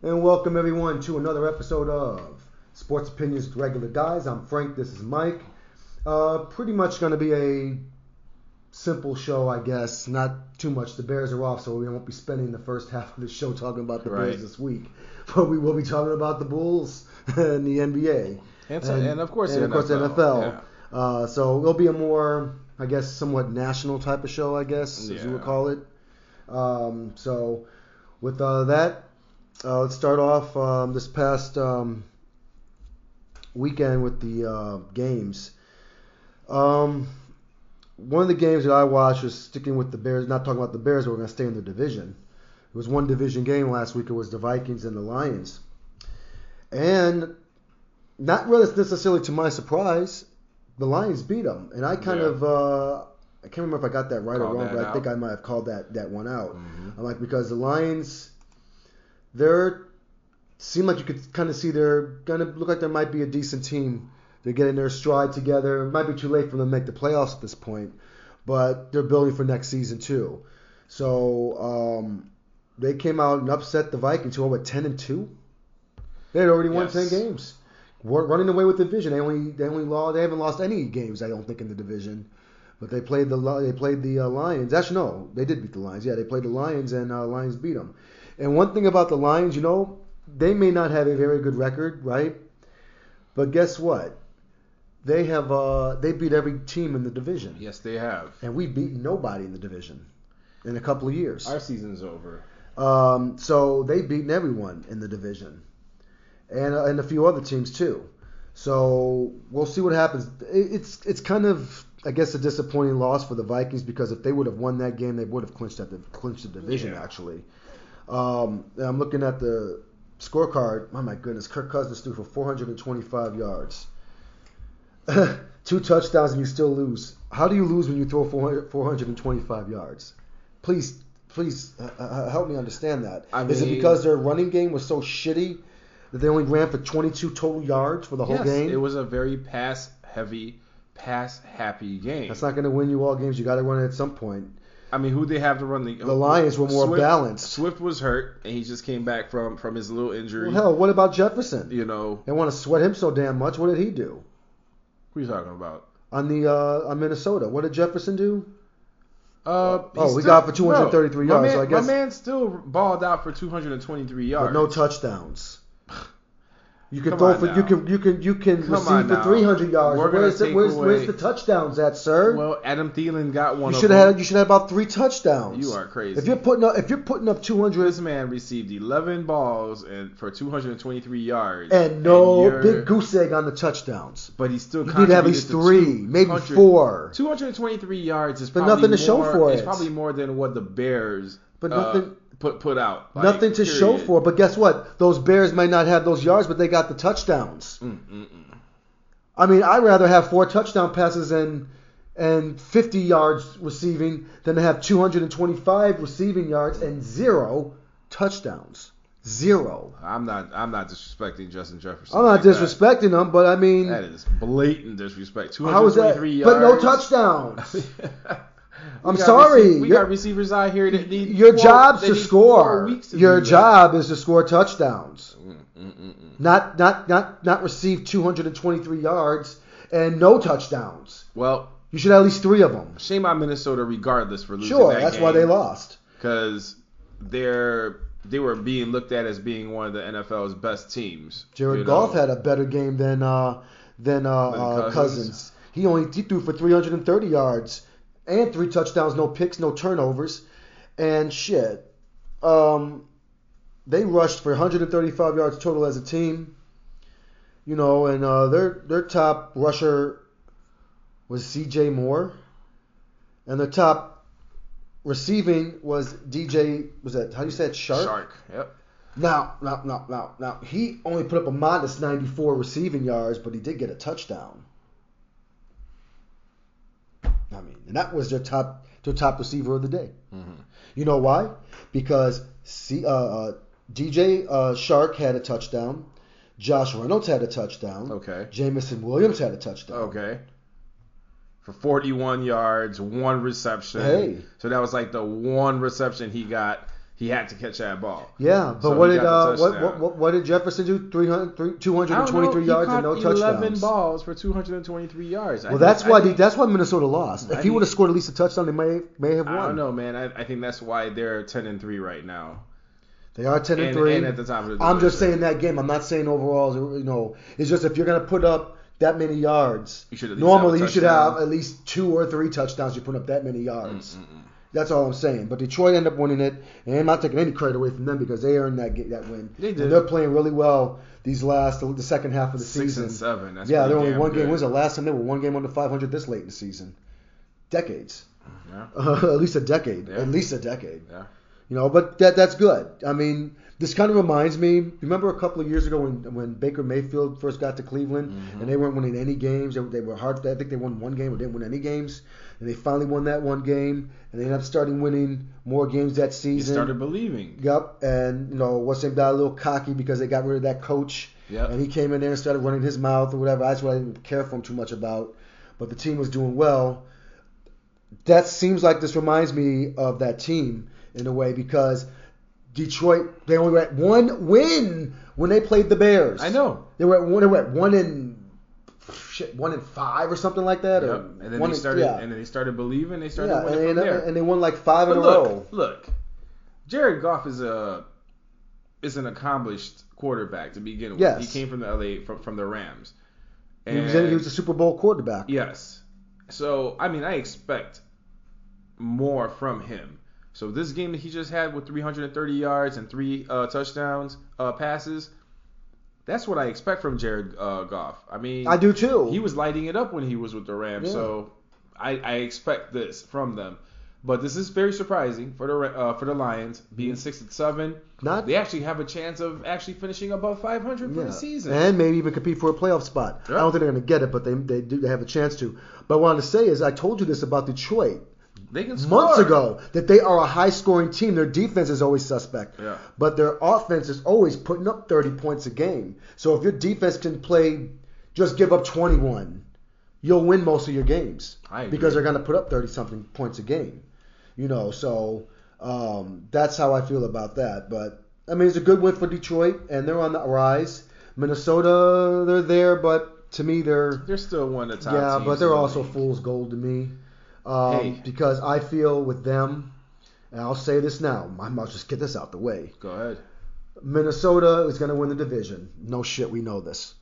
And welcome everyone to another episode of Sports Opinions with Regular Guys. I'm Frank. This is Mike. Uh, pretty much going to be a simple show, I guess. Not too much. The Bears are off, so we won't be spending the first half of the show talking about the Right. Bears this week. But we will be talking about the Bulls and the NBA. And, so, and, of course, and the of course NFL. NFL. Yeah. Uh, so it'll be a more, I guess, somewhat national type of show, I guess, as you would call it. Um, so with uh, that, uh, let's start off um, this past um, weekend with the uh, games. Um, one of the games that I watched was sticking with the Bears, not talking about the Bears, but we're going to stay in the division. It was one division game last week. It was the Vikings and the Lions. And not really necessarily to my surprise, the Lions beat them. And I kind Yeah. of, uh, I can't remember if I got that right Called or wrong, but I think I might have called that, that one out. Mhm. I'm like, because the Lions, they're, seem like you could kind of see they're going to look like there might be a decent team. They're getting their stride together. It might be too late for them to make the playoffs at this point, but they're building for next season too. So um, they came out and upset the Vikings, who are what ten and two. They had already won Yes. ten games, Were running away with the division. They only they only lost. They haven't lost any games, I don't think, in the division. But they played the they played the uh, Lions. Actually, no, they did beat the Lions. Yeah, they played the Lions, and uh, Lions beat them. And one thing about the Lions, you know, they may not have a very good record, right? But guess what? They have uh, they beat every team in the division, Yes, they have. and we've beaten nobody in the division in a couple of years. Our season's over. Um, so they've beaten everyone in the division, and uh, and a few other teams too. So we'll see what happens. It's it's kind of I guess a disappointing loss for the Vikings because if they would have won that game, they would have clinched at the clinched the division Yeah. actually. Um, and I'm looking at the scorecard. Oh my goodness, Kirk Cousins threw for 425 yards, two touchdowns, and you still lose. How do you lose when you throw 400, 425 yards? Please, please uh, uh, help me understand that. Is I it because their running game was so shitty that they only ran for 22 total yards for the whole yes, game? it was a very pass heavy, pass happy game. That's not going to win you all games. You got to run it at some point. I mean, who they have to run the? The Lions were more Swift, balanced. Swift was hurt, and he just came back from from his little injury. Well, hell, what about Jefferson? You know, They want to sweat him so damn much. What did he do who are you talking about? on the uh, on Minnesota? What did Jefferson do? Uh, Oh, we got for 233 no, yards, My so man, I guess- my man still balled out for 223 yards. But no touchdowns. You can Come throw for you can you can you can Come receive for 300 yards. We're where's, the, where's, away- where's the touchdowns at, sir? Well, Adam Thielen got one. you should have had you should have about three touchdowns. You are crazy. If you're putting up if you're putting up 200 This man received 11 balls and for 223 yards. and no you're- big goose egg on the touchdowns, But he still you need to have at least three, maybe four. 223 yards is But probably nothing to show for it. It's probably more than what the Bears But uh, nothing- put put out. Like, Nothing to show for. But guess what? Those Bears might not have those yards, but they got the touchdowns. Mm, mm, mm. I mean, I'd rather have four touchdown passes and and 50 yards receiving than to have 225 receiving yards and zero touchdowns. Zero. I'm not. I'm not disrespecting Justin Jefferson. I'm not like that. disrespecting them, but I mean, That is blatant disrespect. how is that? 223 But no touchdowns. We I'm got sorry. receiv- we You're- got receivers out here that need Your four- job's to need score. to Your job is to score touchdowns. Mm, mm, mm, mm. Not not not not receive 223 yards and no touchdowns. Well, You should have at least three of them. shame on Minnesota regardless for losing Sure, that that's game. why they lost. because they're they were being looked at as being one of the NFL's best teams. Jared you Goff know. had a better game than uh, than uh, Than uh, Cousins. Cousins. He only he threw for 330 yards and three touchdowns, no picks, no turnovers, and shit. Um, they rushed for 135 yards total as a team. You know, and uh, their their top rusher was C.J. Moore, and their top receiving was DJ. Was that how do you say it? Chark. Chark. Yep. Now, now, now, now, now, he only put up a modest 94 receiving yards, but he did get a touchdown. I mean, and that was their top, their top receiver of the day. Mhm. You know why? Because C, uh, uh, DJ uh, Chark had a touchdown, Josh Reynolds had a touchdown, Okay. Jameson Williams had a touchdown. Okay. For 41 yards, one reception. Hey. So that was like the one reception he got. He had to catch that ball. Yeah, but So what did uh, what, what what what did Jefferson do? 300, 3, 223 yards and no caught 11 touchdowns. balls for 223 yards. Well, think- that's I why think- that's why Minnesota lost. I If he would have scored at least a touchdown, they may may have won. I don't know, man. I, I think that's why they're 10 and 3 right now. They are 10 and And, 3. and at the top of the I'm just saying that game. I'm not saying overall. You know, it's just if you're gonna put up that many yards, You should at least normally have a you should have at least two or three touchdowns. You put up that many yards. Mm-mm-mm. That's all I'm saying. But Detroit ended up winning it, and I'm not taking any credit away from them because they earned that that win. They did. And they're playing really well these last the second half of the Six season. and seven. That's yeah, they're only one game. good. When's the last time they were one game under 500 this late in the season? Decades. Yeah. at least a decade. Yeah. At least a decade. Yeah. You know, but that that's good. I mean, this kind of reminds me. Remember a couple of years ago when when Baker Mayfield first got to Cleveland Mhm. and they weren't winning any games. They, they were hard. I think they won one game or didn't win any games. And they finally won that one game, and they ended up starting winning more games that season. started believing. Yep, and you know what's name got a little cocky because they got rid of that coach, Yep. and he came in there and started running his mouth or whatever. That's what I didn't care for him too much about. But the team was doing well. That seems like this reminds me of that team in a way because Detroit they only were at one win when they played the Bears. I know. they were at one. They were at one in shit, one in five or something like that. Yep. And then they in- started. yeah. And then they started believing. They started yeah, winning and, from they, there. and they won like five but in a look, row. look, Jared Goff is a is an accomplished quarterback to begin with. Yes. He came from the LA from, from the Rams. He was, in, he was a Super Bowl quarterback. Yes. So I mean, I expect more from him. So this game that he just had with 330 yards and three uh, touchdowns uh, passes, that's what I expect from Jared uh, Goff. I mean, I do too. he was lighting it up when he was with the Rams. Yeah. So I, I expect this from them. But this is very surprising for the uh, for the Lions being six and seven. Not They actually have a chance of actually finishing above 500 for Yeah. the season. and maybe even compete for a playoff spot. I don't think they're going to get it, but they they do they have a chance to. But what I wanted to say is I told you this about Detroit they can score. months ago that they are a high scoring team. Their defense is always suspect. Yeah. But their offense is always putting up 30 points a game. So if your defense can play just give up 21, you'll win most of your games because they're going to put up 30 something points a game. You know, so um, that's how I feel about that. But I mean, it's a good win for Detroit, and they're on the rise. Minnesota, they're there, but to me, they're They're still one of the top yeah, but they're also league. fool's gold to me. Um, Hey. Because I feel with them, and I'll say this now, I must just get this out the way. Go ahead. Minnesota is going to win the division. No shit, we know this.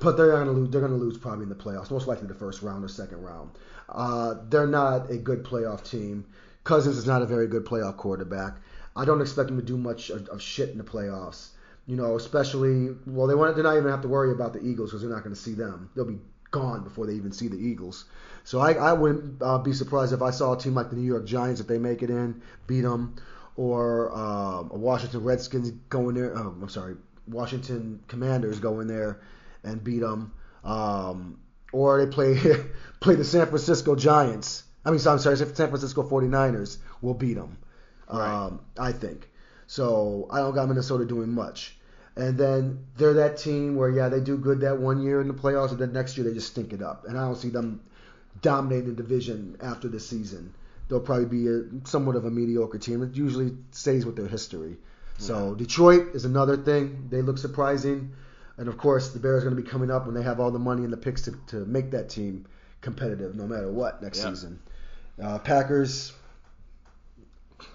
But they're going to lose. They're going to lose probably in the playoffs, most likely the first round or second round. Uh, they're not a good playoff team. Cousins is not a very good playoff quarterback. I don't expect them to do much of, of shit in the playoffs. You know, especially well, they want they're not even have to worry about the Eagles because they're not going to see them. They'll be gone before they even see the Eagles. So I, I wouldn't uh, be surprised if I saw a team like the New York Giants if they make it in, beat them, or a Washington Redskins go in there. Oh, I'm sorry, Washington Commanders go in there and beat them, um, or they play play the San Francisco Giants. I mean, so I'm sorry, San Francisco 49ers will beat them. Right. Um, I think. So I don't got Minnesota doing much. And then they're that team where yeah they do good that one year in the playoffs, and then next year they just stink it up. And I don't see them dominating the division after the season. They'll probably be a, somewhat of a mediocre team. It usually stays with their history. So Detroit is another thing. They look surprising, and of course the Bears are going to be coming up when they have all the money and the picks to, to make that team competitive no matter what next Yeah. season. Uh, Packers.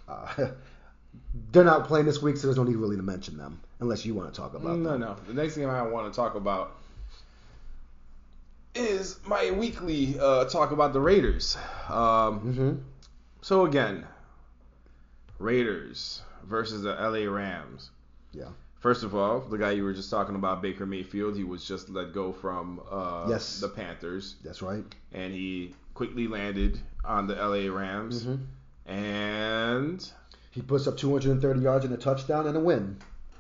Uh, they're not playing this week, so there's no need really to mention them unless you want to talk about No, them. no. No. The next thing I want to talk about is my weekly uh, talk about the Raiders. Um, Mm-hmm. so again, Raiders versus the LA Rams. Yeah. First of all, the guy you were just talking about, Baker Mayfield, he was just let go from uh, Yes. the Panthers, That's right. and he quickly landed on the LA Rams, hmm and He puts up 230 yards and a touchdown and a win.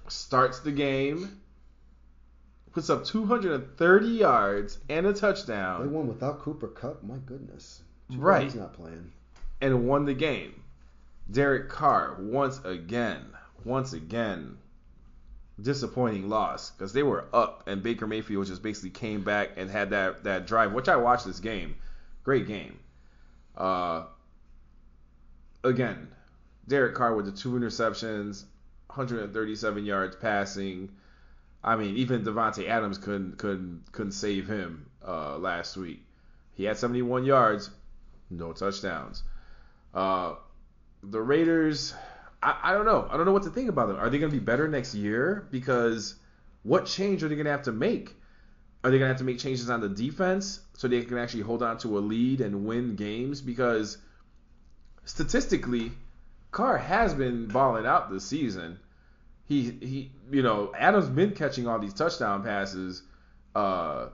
starts the game, puts up 230 yards and a touchdown. They won without Cooper Kupp. My goodness. Right. He's not playing. and won the game. Derek Carr once again, once again, disappointing loss because they were up and Baker Mayfield just basically came back and had that that drive. Which I watched this game, great game. Uh, again, Derek Carr with the two interceptions, 137 yards passing. I mean, even Davante Adams couldn't couldn't couldn't save him uh, last week. He had 71 yards, no touchdowns. Uh, the Raiders, I, I don't know. I don't know what to think about them. Are they going to be better next year? Because what change are they going to have to make? Are they going to have to make changes on the defense so they can actually hold on to a lead and win games? Because statistically, Carr has been balling out this season. He he, you know, Adams been catching all these touchdown passes. Uh,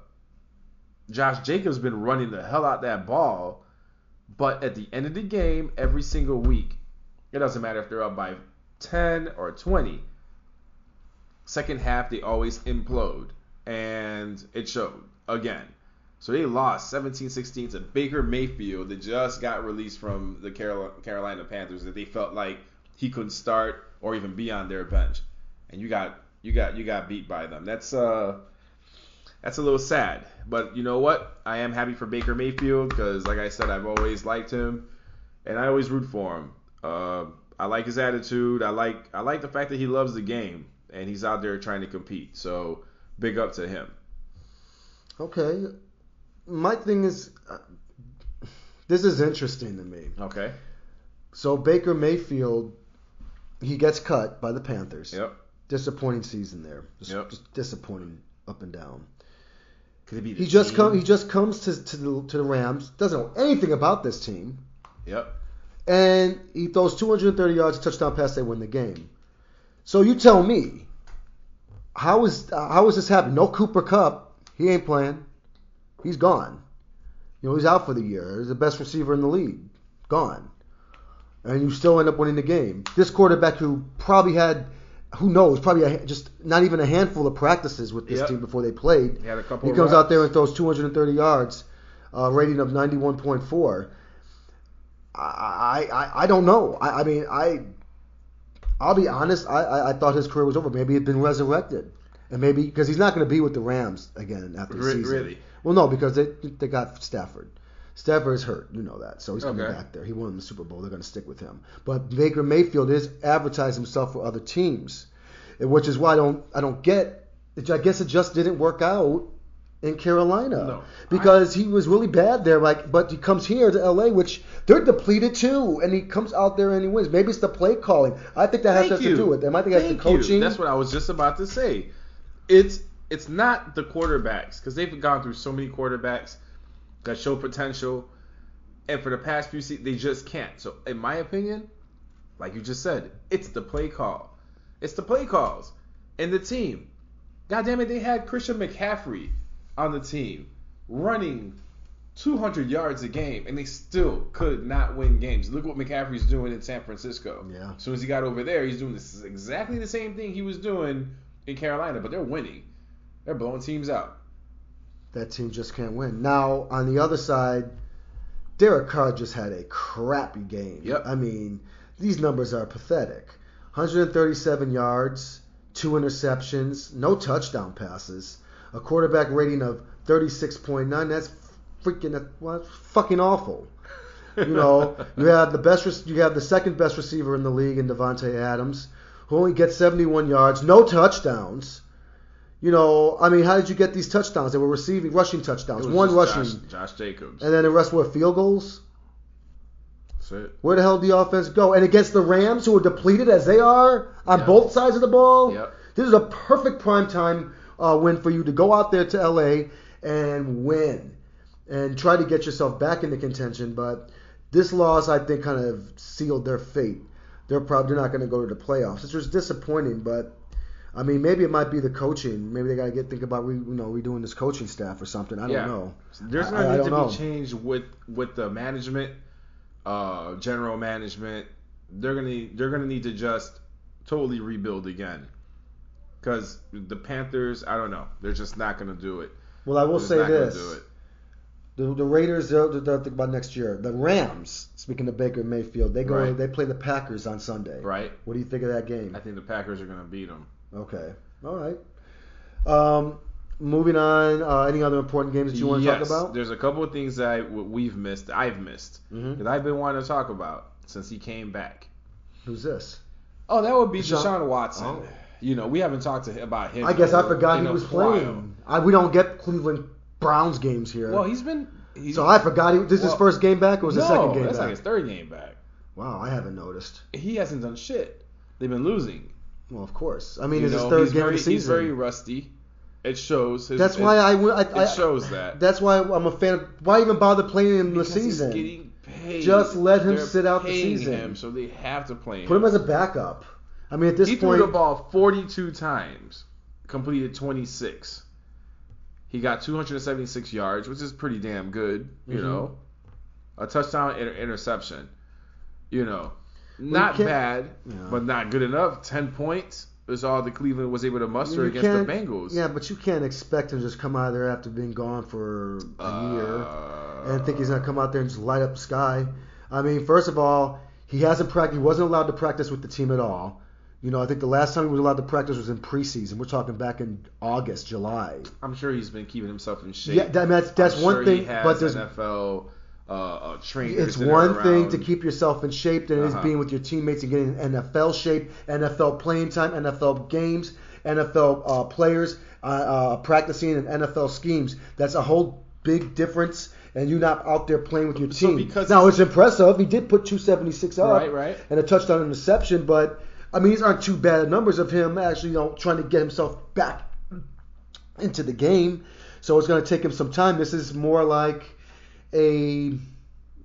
Josh Jacobs been running the hell out that ball. But at the end of the game, every single week, it doesn't matter if they're up by 10 or 20. Second half, they always implode. And it showed again. So they lost 17-16 to Baker Mayfield that just got released from the Carolina Panthers that they felt like he couldn't start or even be on their bench. And you got you got you got beat by them. That's uh that's a little sad. But you know what? I am happy for Baker Mayfield because, like I said, I've always liked him, and I always root for him. Uh, I like his attitude. I like I like the fact that he loves the game and he's out there trying to compete. So big up to him. Okay, my thing is, uh, this is interesting to me. Okay. So Baker Mayfield, he gets cut by the Panthers. Yep. Disappointing season there. Just, Yep. just disappointing up and down. Could it be the He just team? come he just comes to to the, to the Rams. Doesn't know anything about this team, Yep. and he throws 230 yards, a touchdown pass. They win the game. So you tell me, how is how is this happening? No Cooper Kupp. He ain't playing. He's gone. You know he's out for the year. He's the best receiver in the league. Gone. And you still end up winning the game. This quarterback who probably had, who knows, probably a, just not even a handful of practices with this Yep. team before they played. He had a couple. He comes out there and throws 230 yards, uh, rating of 91.4. I, I, I don't know. I, I mean, I, I'll be honest. I, I, I thought his career was over. Maybe he'd been resurrected, and maybe because he's not going to be with the Rams again after the Re- season. really? Well, no, because they they got Stafford. Stafford is hurt, you know that, so he's coming Okay. back there. He won the Super Bowl. They're going to stick with him. But Baker Mayfield is advertised himself for other teams, which is why I don't I don't get. I guess it just didn't work out in Carolina No. because he was really bad there. Like, but he comes here to LA, which they're depleted too, and he comes out there and he wins. Maybe it's the play calling. I think that has to do with it. I think that's the Thank you. coaching. That's what I was just about to say. It's it's not the quarterbacks because they've gone through so many quarterbacks that show potential, and for the past few seasons they just can't. So in my opinion, like you just said, it's the play call. It's the play calls and the team. God damn it, they had Christian McCaffrey on the team running 200 yards a game, and they still could not win games. Look what McCaffrey's doing in San Francisco. Yeah. As soon as he got over there, he's doing this exactly the same thing he was doing in Carolina, but they're winning. They're blowing teams out. That team just can't win. Now on the other side, Derek Carr just had a crappy game. Yep. I mean, these numbers are pathetic. 137 yards, two interceptions, no touchdown passes, a quarterback rating of 36.9. That's freaking well, fucking awful. You know, you have the best, you have the second best receiver in the league in Davante Adams, who only gets 71 yards, no touchdowns. You know, I mean, how did you get these touchdowns? They were receiving rushing touchdowns, one rushing, Josh, Josh Jacobs. and then the rest were field goals. That's it. Where the hell did the offense go? And against the Rams, who are depleted as they are on Yeah. both sides of the ball, Yep. this is a perfect prime time uh, win for you to go out there to LA and win and try to get yourself back into contention. But this loss, I think, kind of sealed their fate. They're probably not going to go to the playoffs, which was disappointing. But I mean, maybe it might be the coaching. Maybe they got to get think about re, you know redoing this coaching staff or something. I don't Yeah. know. There's I- gonna need to know. be change with with the management, uh, general management. They're gonna they're gonna need to just totally rebuild again. Because the Panthers, I don't know, they're just not gonna do it. Well, I will They're say this. do it. The, the Raiders, they'll, they'll think about next year. The Rams, speaking of Baker Mayfield, they go Right. they play the Packers on Sunday. Right? What do you think of that game? I think the Packers are gonna beat them. Okay. All right. Um, moving on. Uh, any other important games that you want to yes, talk about? There's a couple of things that I, we've missed. I've missed Mhm. that I've been wanting to talk about since he came back. Who's this? Oh, that would be Deshaun- Deshaun Watson. Oh. You know, we haven't talked to him about him. I guess I forgot he was while. playing. I, we don't get Cleveland Browns games here. Well, he's been. He's, so I forgot he. This is his first game back, or was no, his second game that's back? like his third game back. Wow, I haven't noticed. He hasn't done shit. They've been losing. Well, of course. I mean, you it's know, his third game very, of the season. He's very rusty. It shows. His, that's why I, went- I, It shows that. That's why I'm a fan. Of, why even bother playing him in the Because he's season? getting paid. Just let him They're sit out the season. Him, so they have to play him. Put him as a backup. I mean, at this he point, threw the ball 42 times, completed 26. He got 276 yards, which is pretty damn good. You Mhm. know, a touchdown, inter- interception. You know, not bad, but not good enough. 10 points is all the Cleveland was able to muster You against the Bengals. Yeah, but you can't expect him to just come out of there after being gone for a year Uh, and think he's gonna come out there and just light up the sky. I mean, first of all, he hasn't practiced. He wasn't allowed to practice with the team at all. You know, I think the last time he was allowed to practice was in preseason. We're talking back in August, July. I'm sure he's been keeping himself in shape. Yeah, that, that's that's I'm one sure thing. He has but there's NFL uh, uh, trainers. it's one thing to keep yourself in shape than it is Uh-huh. being with your teammates and getting NFL shape, NFL playing time, NFL games, NFL uh, players uh, uh, practicing and NFL schemes. That's a whole big difference. And you're not out there playing with your So team. now it's impressive. He did put 276 up Right, right. and a touchdown interception, but I mean these aren't too bad numbers of him actually, you know, trying to get himself back into the game. So it's going to take him some time. This is more like a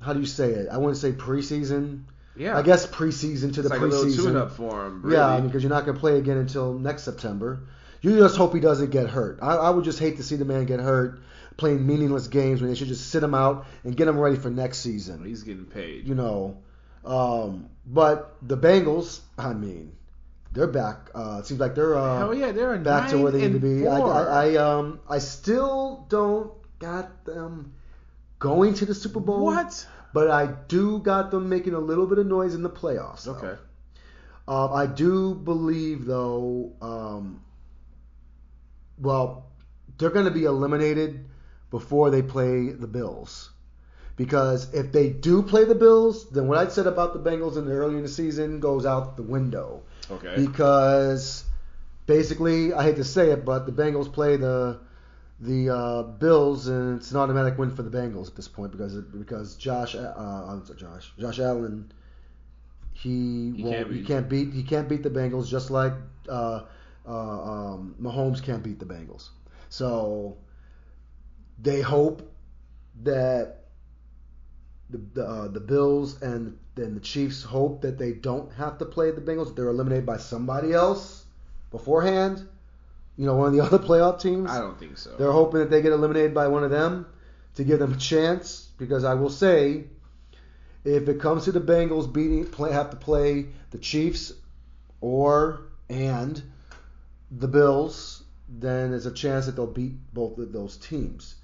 how do you say it? I wouldn't say preseason. Yeah, I guess preseason to it's the like preseason. tune-up for him. Really. Yeah, because you're not going to play again until next September. You just hope he doesn't get hurt. I, I would just hate to see the man get hurt playing meaningless games when they should just sit him out and get him ready for next season. he's getting paid. You know, um, but the Bengals, I mean, they're back. Uh, it seems like they're uh, Hell yeah, they're back to where they need to be. I. I, I um I still don't got them going to the Super Bowl. What? But I do got them making a little bit of noise in the playoffs. though. Okay. Um, I do believe though. Um, well, they're going to be eliminated before they play the Bills. Because if they do play the Bills, then what I said about the Bengals in the early in the season goes out the window Okay. because basically, I hate to say it, but the Bengals play the the uh, Bills, and it's an automatic win for the Bengals at this point because because Josh, uh, I'm sorry, Josh, Josh Allen, he, He won't, can't he beat- can't beat he can't beat the Bengals just like uh, uh, um, Mahomes can't beat the Bengals. So they hope that the the, uh, the Bills and then the Chiefs hope that they don't have to play the Bengals. They're eliminated by somebody else beforehand. You know, one of the other playoff teams. I don't think so. They're hoping that they get eliminated by one of them to give them a chance. Because I will say, if it comes to the Bengals beating, play, have to play the Chiefs or and the Bills, then there's a chance that they'll beat both of those teams.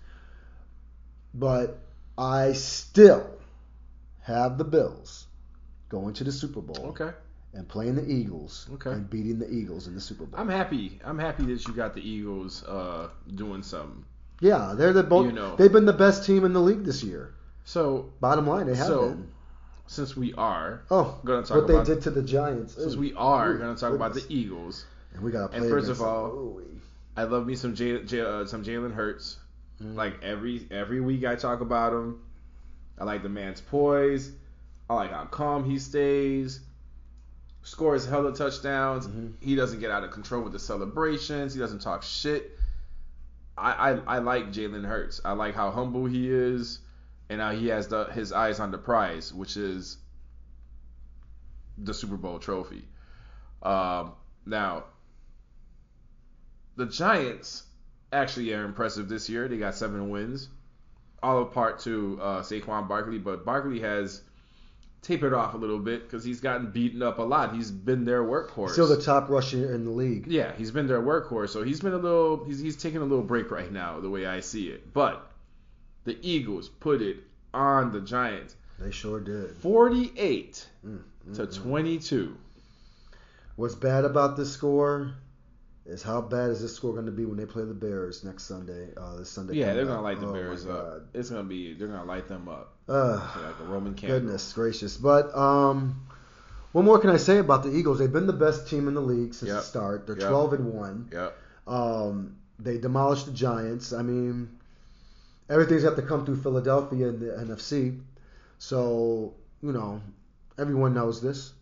But I still have the Bills going to the Super Bowl Okay. And playing the Eagles Okay. and beating the Eagles in the Super Bowl. I'm happy. I'm happy that you got the Eagles uh, doing something. yeah, they're the both. You know. They've been the best team in the league this year. So Bottom line, they have So, been. since we are Oh, gonna talk what they about did to the Giants. since Ooh, we are going to talk about the. Eagles, And we got to and first of all. I love me some J, J, uh, some Jalen Hurts. Mhm. Like every every week I talk about him. I like the man's poise. I like how calm he stays. Scores hella touchdowns. Mhm. He doesn't get out of control with the celebrations. He doesn't talk shit. I I, I like Jalen Hurts. I like how humble he is, and how he has the his eyes on the prize, which is the Super Bowl trophy. Um, now, the Giants actually are impressive this year. They got seven wins, all apart to uh, Saquon Barkley, but Barkley has tapered off a little bit because he's gotten beaten up a lot. He's been their workhorse. Still the top rusher in the league. Yeah, he's been their workhorse, so he's been a little he's he's taking a little break right now, the way I see it. But the Eagles put it on the Giants, They sure did. 48 Mm, mm, to mm. 22. What's bad about this score is how bad is this score going to be when they play the Bears next Sunday? Uh, this Sunday. Yeah, they're gonna light the Oh, Bears up. It's gonna be they're gonna light them up Ugh. like a Roman candle. Goodness gracious. But um, What more can I say about the Eagles? They've been the best team in the league since Yep. the start. They're Yep. 12 and one. Yep. Um, they demolished the Giants. I mean, everything's got to come through Philadelphia in the NFC. So, you know, everyone knows this.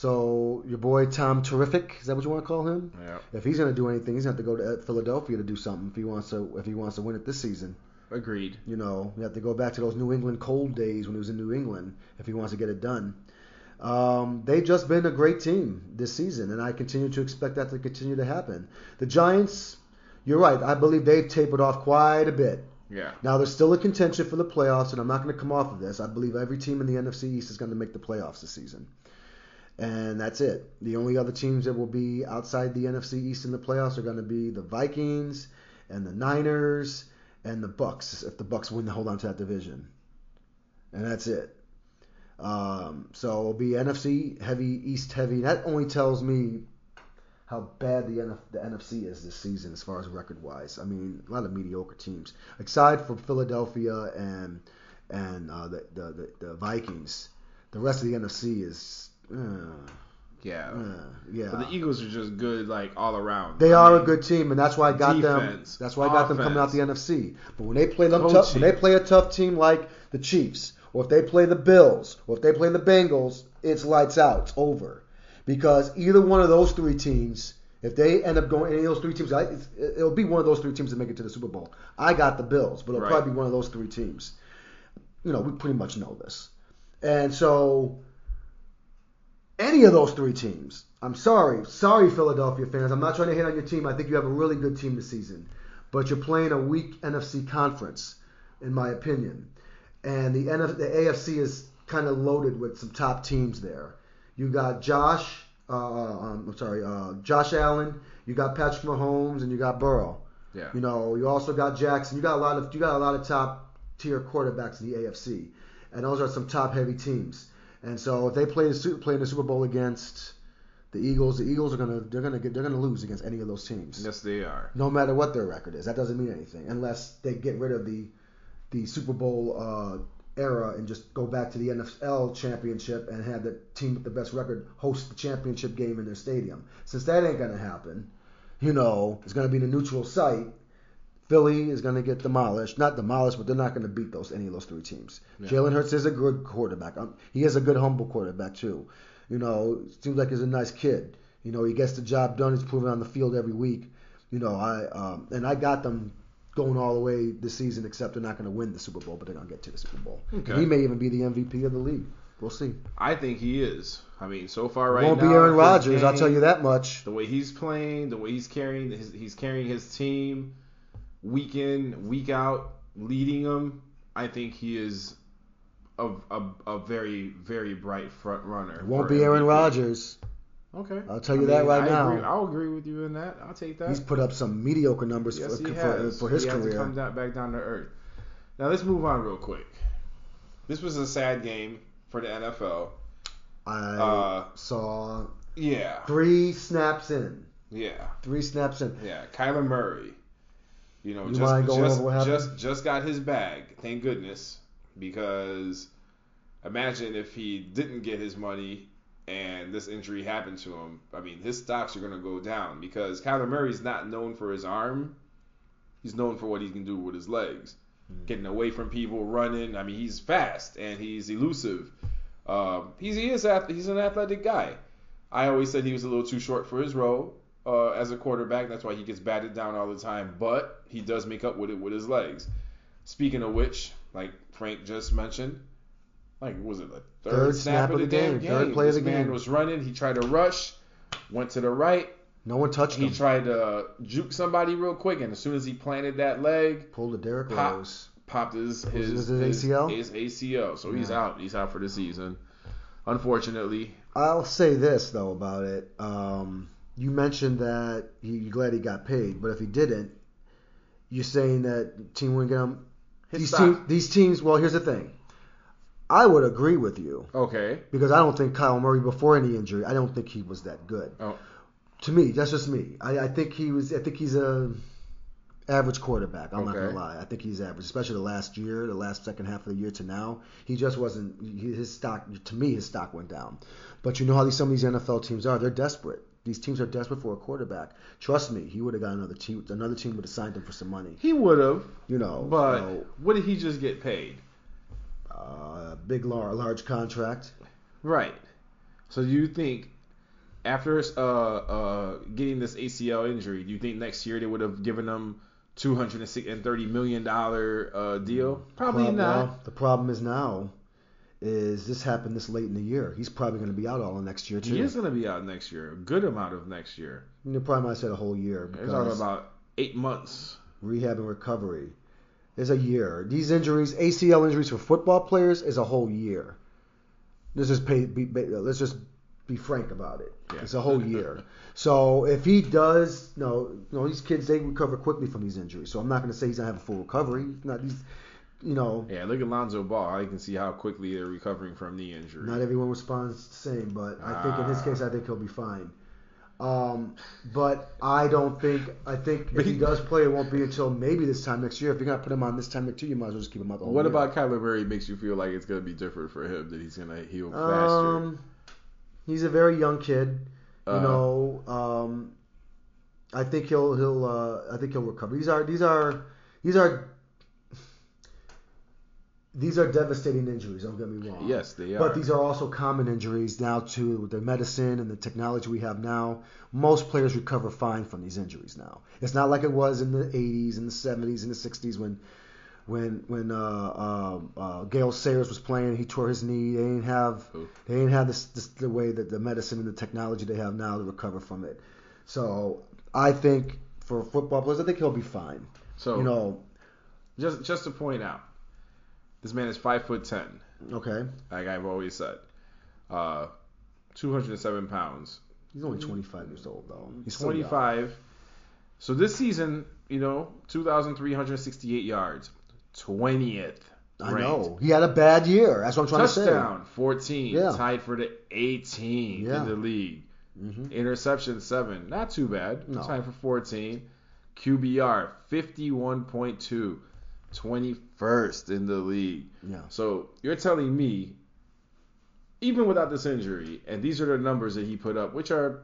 So, your boy Tom Terrific, is that what you want to call him? Yep. If he's going to do anything, he's going to have to go to Philadelphia to do something if he wants to if he wants to win it this season. Agreed. You know, you have to go back to those New England cold days when he was in New England if he wants to get it done. Um, they've just been a great team this season, and I continue to expect that to continue to happen. The Giants, you're right. I believe they've tapered off quite a bit. Yeah. Now there's still a contention for the playoffs, and I'm not going to come off of this. I believe every team in the NFC East is going to make the playoffs this season, and that's it. The only other teams that will be outside the NFC East in the playoffs are going to be the Vikings and the Niners and the Bucs if the Bucs win to hold on to that division, and that's it. Um, so it'll be NFC heavy, East heavy. That only tells me how bad the, NF, the NFC is this season as far as record wise. I mean, a lot of mediocre teams, aside from Philadelphia and and uh, the, the, the the Vikings. The rest of the NFC is, uh, Yeah. uh, yeah. But the Eagles are just good, like all around. They I are mean, a good team, and that's why I got them. That's why I got them coming out the NFC. But when they play them tough, when they play a tough team like the Chiefs, or if they play the Bills, or if they play the Bengals, it's lights out. It's over. Because either one of those three teams, if they end up going any of those three teams, I, it'll be one of those three teams that make it to the Super Bowl. I got the Bills, but it'll Right. probably be one of those three teams. You know, we pretty much know this. And so any of those three teams. I'm sorry, sorry, Philadelphia fans. I'm not trying to hit on your team. I think you have a really good team this season, but you're playing a weak NFC conference, in my opinion. And the NF, the AFC is kind of loaded with some top teams there. You got Josh, uh, um, I'm sorry, uh, Josh Allen. You got Patrick Mahomes, and you got Burrow. Yeah. You know, you also got Jackson. You got a lot of you got a lot of top tier quarterbacks in the AFC, and those are some top heavy teams. And so if they play the play in the Super Bowl against the Eagles, the Eagles are gonna they're gonna get they're gonna lose against any of those teams, Yes, they are. no matter what their record is. That doesn't mean anything unless they get rid of the the Super Bowl uh, era and just go back to the NFL championship and have the team with the best record host the championship game in their stadium. Since that ain't gonna happen, you know, it's gonna be in a neutral site. Philly is going to get demolished. Not demolished, but they're not going to beat those any of those three teams. Yeah. Jalen Hurts is a good quarterback. Um, he is a good humble quarterback too. You know, seems like he's a nice kid. You know, he gets the job done. He's proven on the field every week. You know, I um, and I got them going all the way this season, except they're not going to win the Super Bowl, but they're going to get to the Super Bowl. Okay. And he may even be the MVP of the league. We'll see. I think he is. I mean, so far right now. Won't be Aaron Rodgers, I'll tell you that much. The way he's playing, the way he's carrying his, he's carrying his team, week in, week out, leading them. I think he is a, a, a very, very bright front runner. It won't be Aaron. Rodgers. Okay. I'll tell you that right I now. Agree, I'll agree with you in that. I'll take that. He's put up some mediocre numbers yes, for, he for, has. for his he career. come down, back down to earth. Now let's move on real quick. This was a sad game for the NFL. I Uh, saw Yeah. three snaps in. Yeah. Three snaps in. Yeah, Kyler Murray. You know, You just going just, over what happened? just just got his bag. Thank goodness, because imagine if he didn't get his money and this injury happened to him. I mean, his stocks are gonna go down because Kyler Murray's not known for his arm. He's known for what he can do with his legs, Hmm. getting away from people, running. I mean, he's fast and he's elusive. Um, he's he is he's an athletic guy. I always said he was a little too short for his role uh, as a quarterback. That's why he gets batted down all the time. But he does make up with it with his legs. Speaking of which, like Frank just mentioned, like was it the third, Third snap, of the, damn game? Third play of the man game. was running. He tried to rush, went to the right. No one touched He him. He tried to juke somebody real quick, and as soon as he planted that leg, Pulled a Derrick Pop. Rose. popped his Was his, his ACL? His ACL. So he's out. He's out for the season. Unfortunately, I'll say this though about it. Um, you mentioned that you're glad he got paid, but if he didn't, you're saying that team wouldn't get him. his These teams, these teams. Well, here's the thing. I would agree with you Okay. because I don't think Kyle Murray before any injury. I don't think he was that good. Oh. To me, that's just me. I, I think he was. I think he's a average quarterback. I'm not gonna lie. I think he's average, especially the last year, the last second half of the year to now. He just wasn't. His stock, to me, his stock went down. But you know how these some of these NFL teams are. They're desperate. These teams are desperate for a quarterback. Trust me, he would have got another team. Another team would have signed him for some money. He would have, You know, but so, what did he just get paid? uh, big, lar- large contract. Right. So you think after uh, uh, getting this ACL injury, do you think next year they would have given him two hundred and thirty million dollar uh, deal? Probably Prob- not. well, the problem is now, is this happened this late in the year. He's probably going to be out all of next year too. He is going to be out next year, a good amount of next year. You probably might have said a whole year They're talking about eight months. rehab and recovery is a year. These injuries, ACL injuries for football players, is a whole year. Let's just pay, be, be, let's just be frank about it. Yeah. It's a whole year. so if he does, no, no, these kids they recover quickly from these injuries. So I'm not going to say he's gonna have a full recovery. He's not these, you know, Yeah, look at Lonzo Ball. I can see how quickly they're recovering from knee injury. Not everyone responds the same, but I think in his Ah. case, I think he'll be fine. Um, but I don't think I think if he does play, it won't be until maybe this time next year. If you're gonna put him on this time next year, you might as well just keep him out the whole what year. about Kyler Murray makes you feel like it's going to be different for him that he's going to heal faster? Um, he's a very young kid. You Uh, know, um, I think he'll he'll uh, I think he'll recover. These are these are these are these are devastating injuries. Don't get me wrong. yes, they are. But these are also common injuries now too with the medicine and the technology we have now. Most players recover fine from these injuries now. It's not like it was in the 80s and the 70s and the 60s when when when uh, uh, uh, Gale Sayers was playing. He tore his knee. They didn't have they didn't have this, this the way that the medicine and the technology they have now to recover from it. So I think for football players, I think he'll be fine. so You know, just just to point out, this man is five foot ten. okay, Like I've always said, uh, two hundred and seven pounds. he's only 25 years old though. He's 25. So this season, you know, 2,368 yards, 20th. I ranked. know he had a bad year. That's what I'm trying to say. Touchdown, 14. Yeah. Tied for the 18th Yeah. in the league. hmm Interception, 7. Not too bad. No. Tied for 14. QBR, 51.2. 21st in the league. Yeah. So you're telling me, even without this injury, and these are the numbers that he put up, which are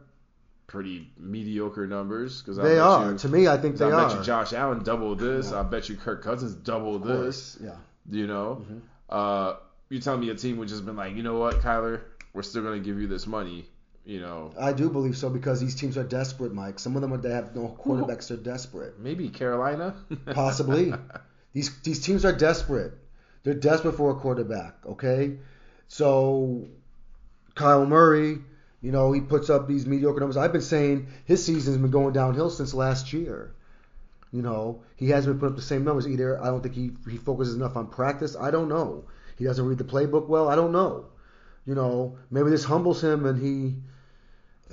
pretty mediocre numbers, because They are. to me, I think they I are. bet you Josh Allen doubled this. Yeah. I bet you Kirk Cousins doubled Of this. Yeah. You know, Mhm. uh, you telling me a team would just been like, you know what, Kyler, we're still gonna give you this money. You know, I do believe so because these teams are desperate, Mike. Some of them are, they have no quarterbacks. They're desperate. maybe Carolina. Possibly. These these teams are desperate. They're desperate for a quarterback. Okay, so Kyle Murray, you know, he puts up these mediocre numbers. I've been saying his season's been going downhill since last year. You know, he hasn't been putting up the same numbers either. I don't think he he focuses enough on practice. I don't know. He doesn't read the playbook well. I don't know. You know, maybe this humbles him and he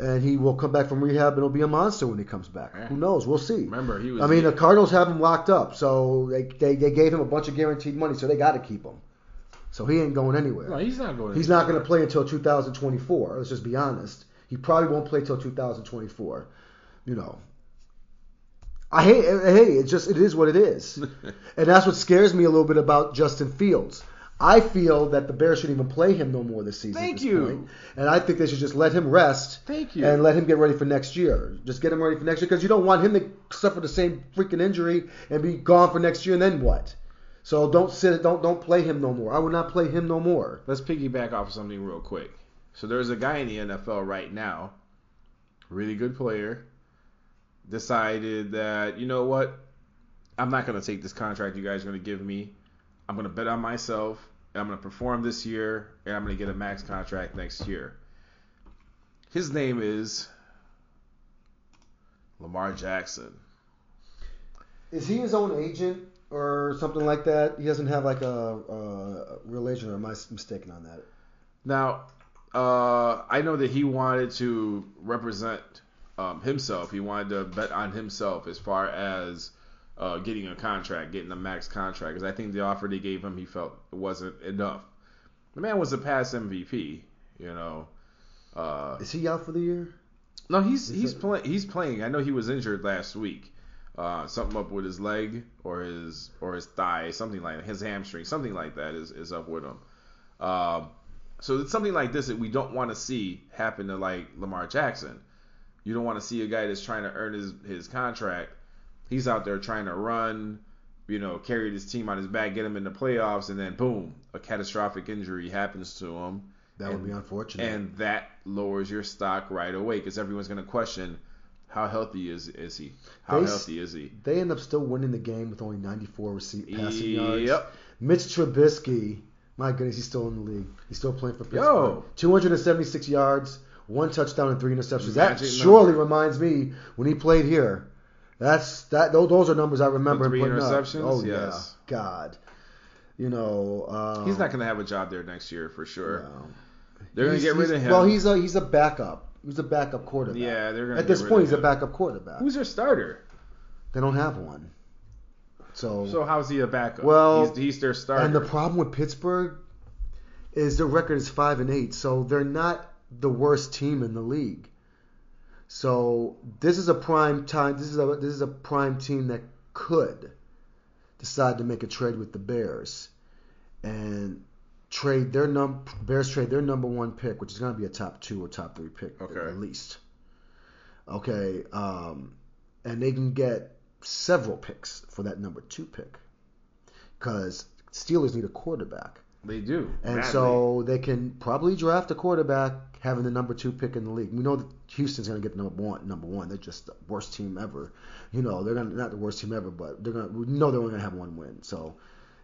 and he will come back from rehab and he'll be a monster when he comes back. Yeah. Who knows? We'll see. Remember, he was. I mean, the Cardinals have him locked up, so they, they, they gave him a bunch of guaranteed money, so they got to keep him. So he ain't going anywhere. no, he's not going. He's not going to play until 2024. Let's just be honest. He probably won't play till 2024. You know. I hate. Hey, it just it is what it is, and that's what scares me a little bit about Justin Fields. I feel that the Bears shouldn't even play him no more this season. Thank this you. point. And I think they should just let him rest Thank you. and let him get ready for next year. Just get him ready for next year because you don't want him to suffer the same freaking injury and be gone for next year and then what? So don't sit, don't don't play him no more. I would not play him no more. Let's piggyback off of something real quick. So there's a guy in the NFL right now, really good player, decided that you know what, I'm not gonna take this contract you guys are gonna give me. I'm gonna bet on myself. And I'm gonna perform this year, and I'm gonna get a max contract next year. His name is Lamar Jackson. Is he his own agent or something like that? He doesn't have like a, a real agent, or am I mistaken on that? Now, uh, I know that he wanted to represent um, himself. He wanted to bet on himself as far as uh, getting a contract, getting a max contract. Because I think the offer they gave him, he felt wasn't enough. The man was a past MVP, you know. Uh, Is he out for the year? no, he's Is he's playing. He's playing. I know he was injured last week. uh, something up with his leg or his or his thigh, something like his hamstring, something like that is, is up with him. Um, so it's something like this that we don't want to see happen to like Lamar Jackson. You don't want to see a guy that's trying to earn his his contract. He's out there trying to run, you know, carry his team on his back, get him in the playoffs, and then boom, a catastrophic injury happens to him. That and, would be unfortunate. And that lowers your stock right away because everyone's going to question how healthy is is he? How They- healthy is he? they end up still winning the game with only 94 receive passing yards. Yep. Mitch Trubisky, my goodness, he's still in the league. He's still playing for Pittsburgh. Yo. 276 yards, one touchdown and three interceptions. That surely number. reminds me when he played here. That's that. Those, are numbers I remember. three putting up. interceptions? Oh Yes. yeah, God. You know, um, He's not going to have a job there next year for sure. no. They're going to get rid of him. Well, he's a he's a backup. He's a backup quarterback. yeah, they're going to At this point, he's a backup quarterback. Who's their starter? They don't have one. So, So how's he a backup? Well, he's, he's their starter. and the problem with Pittsburgh is their record is five and eight, so they're not the worst team in the league. So this is a prime time. This is a this is a prime team that could decide to make a trade with the Bears and trade their num Bears trade their number one pick, which is going to be a top two or top three pick Okay. at least. Okay, um, and they can get several picks for that number two pick because Steelers need a quarterback. They do. And badly. so they can probably draft a quarterback having the number two pick in the league. We know that Houston's going to get the number one. Number one, they're just the worst team ever. You know, they're gonna, not the worst team ever, but they're going. to We know they're only going to have one win. So,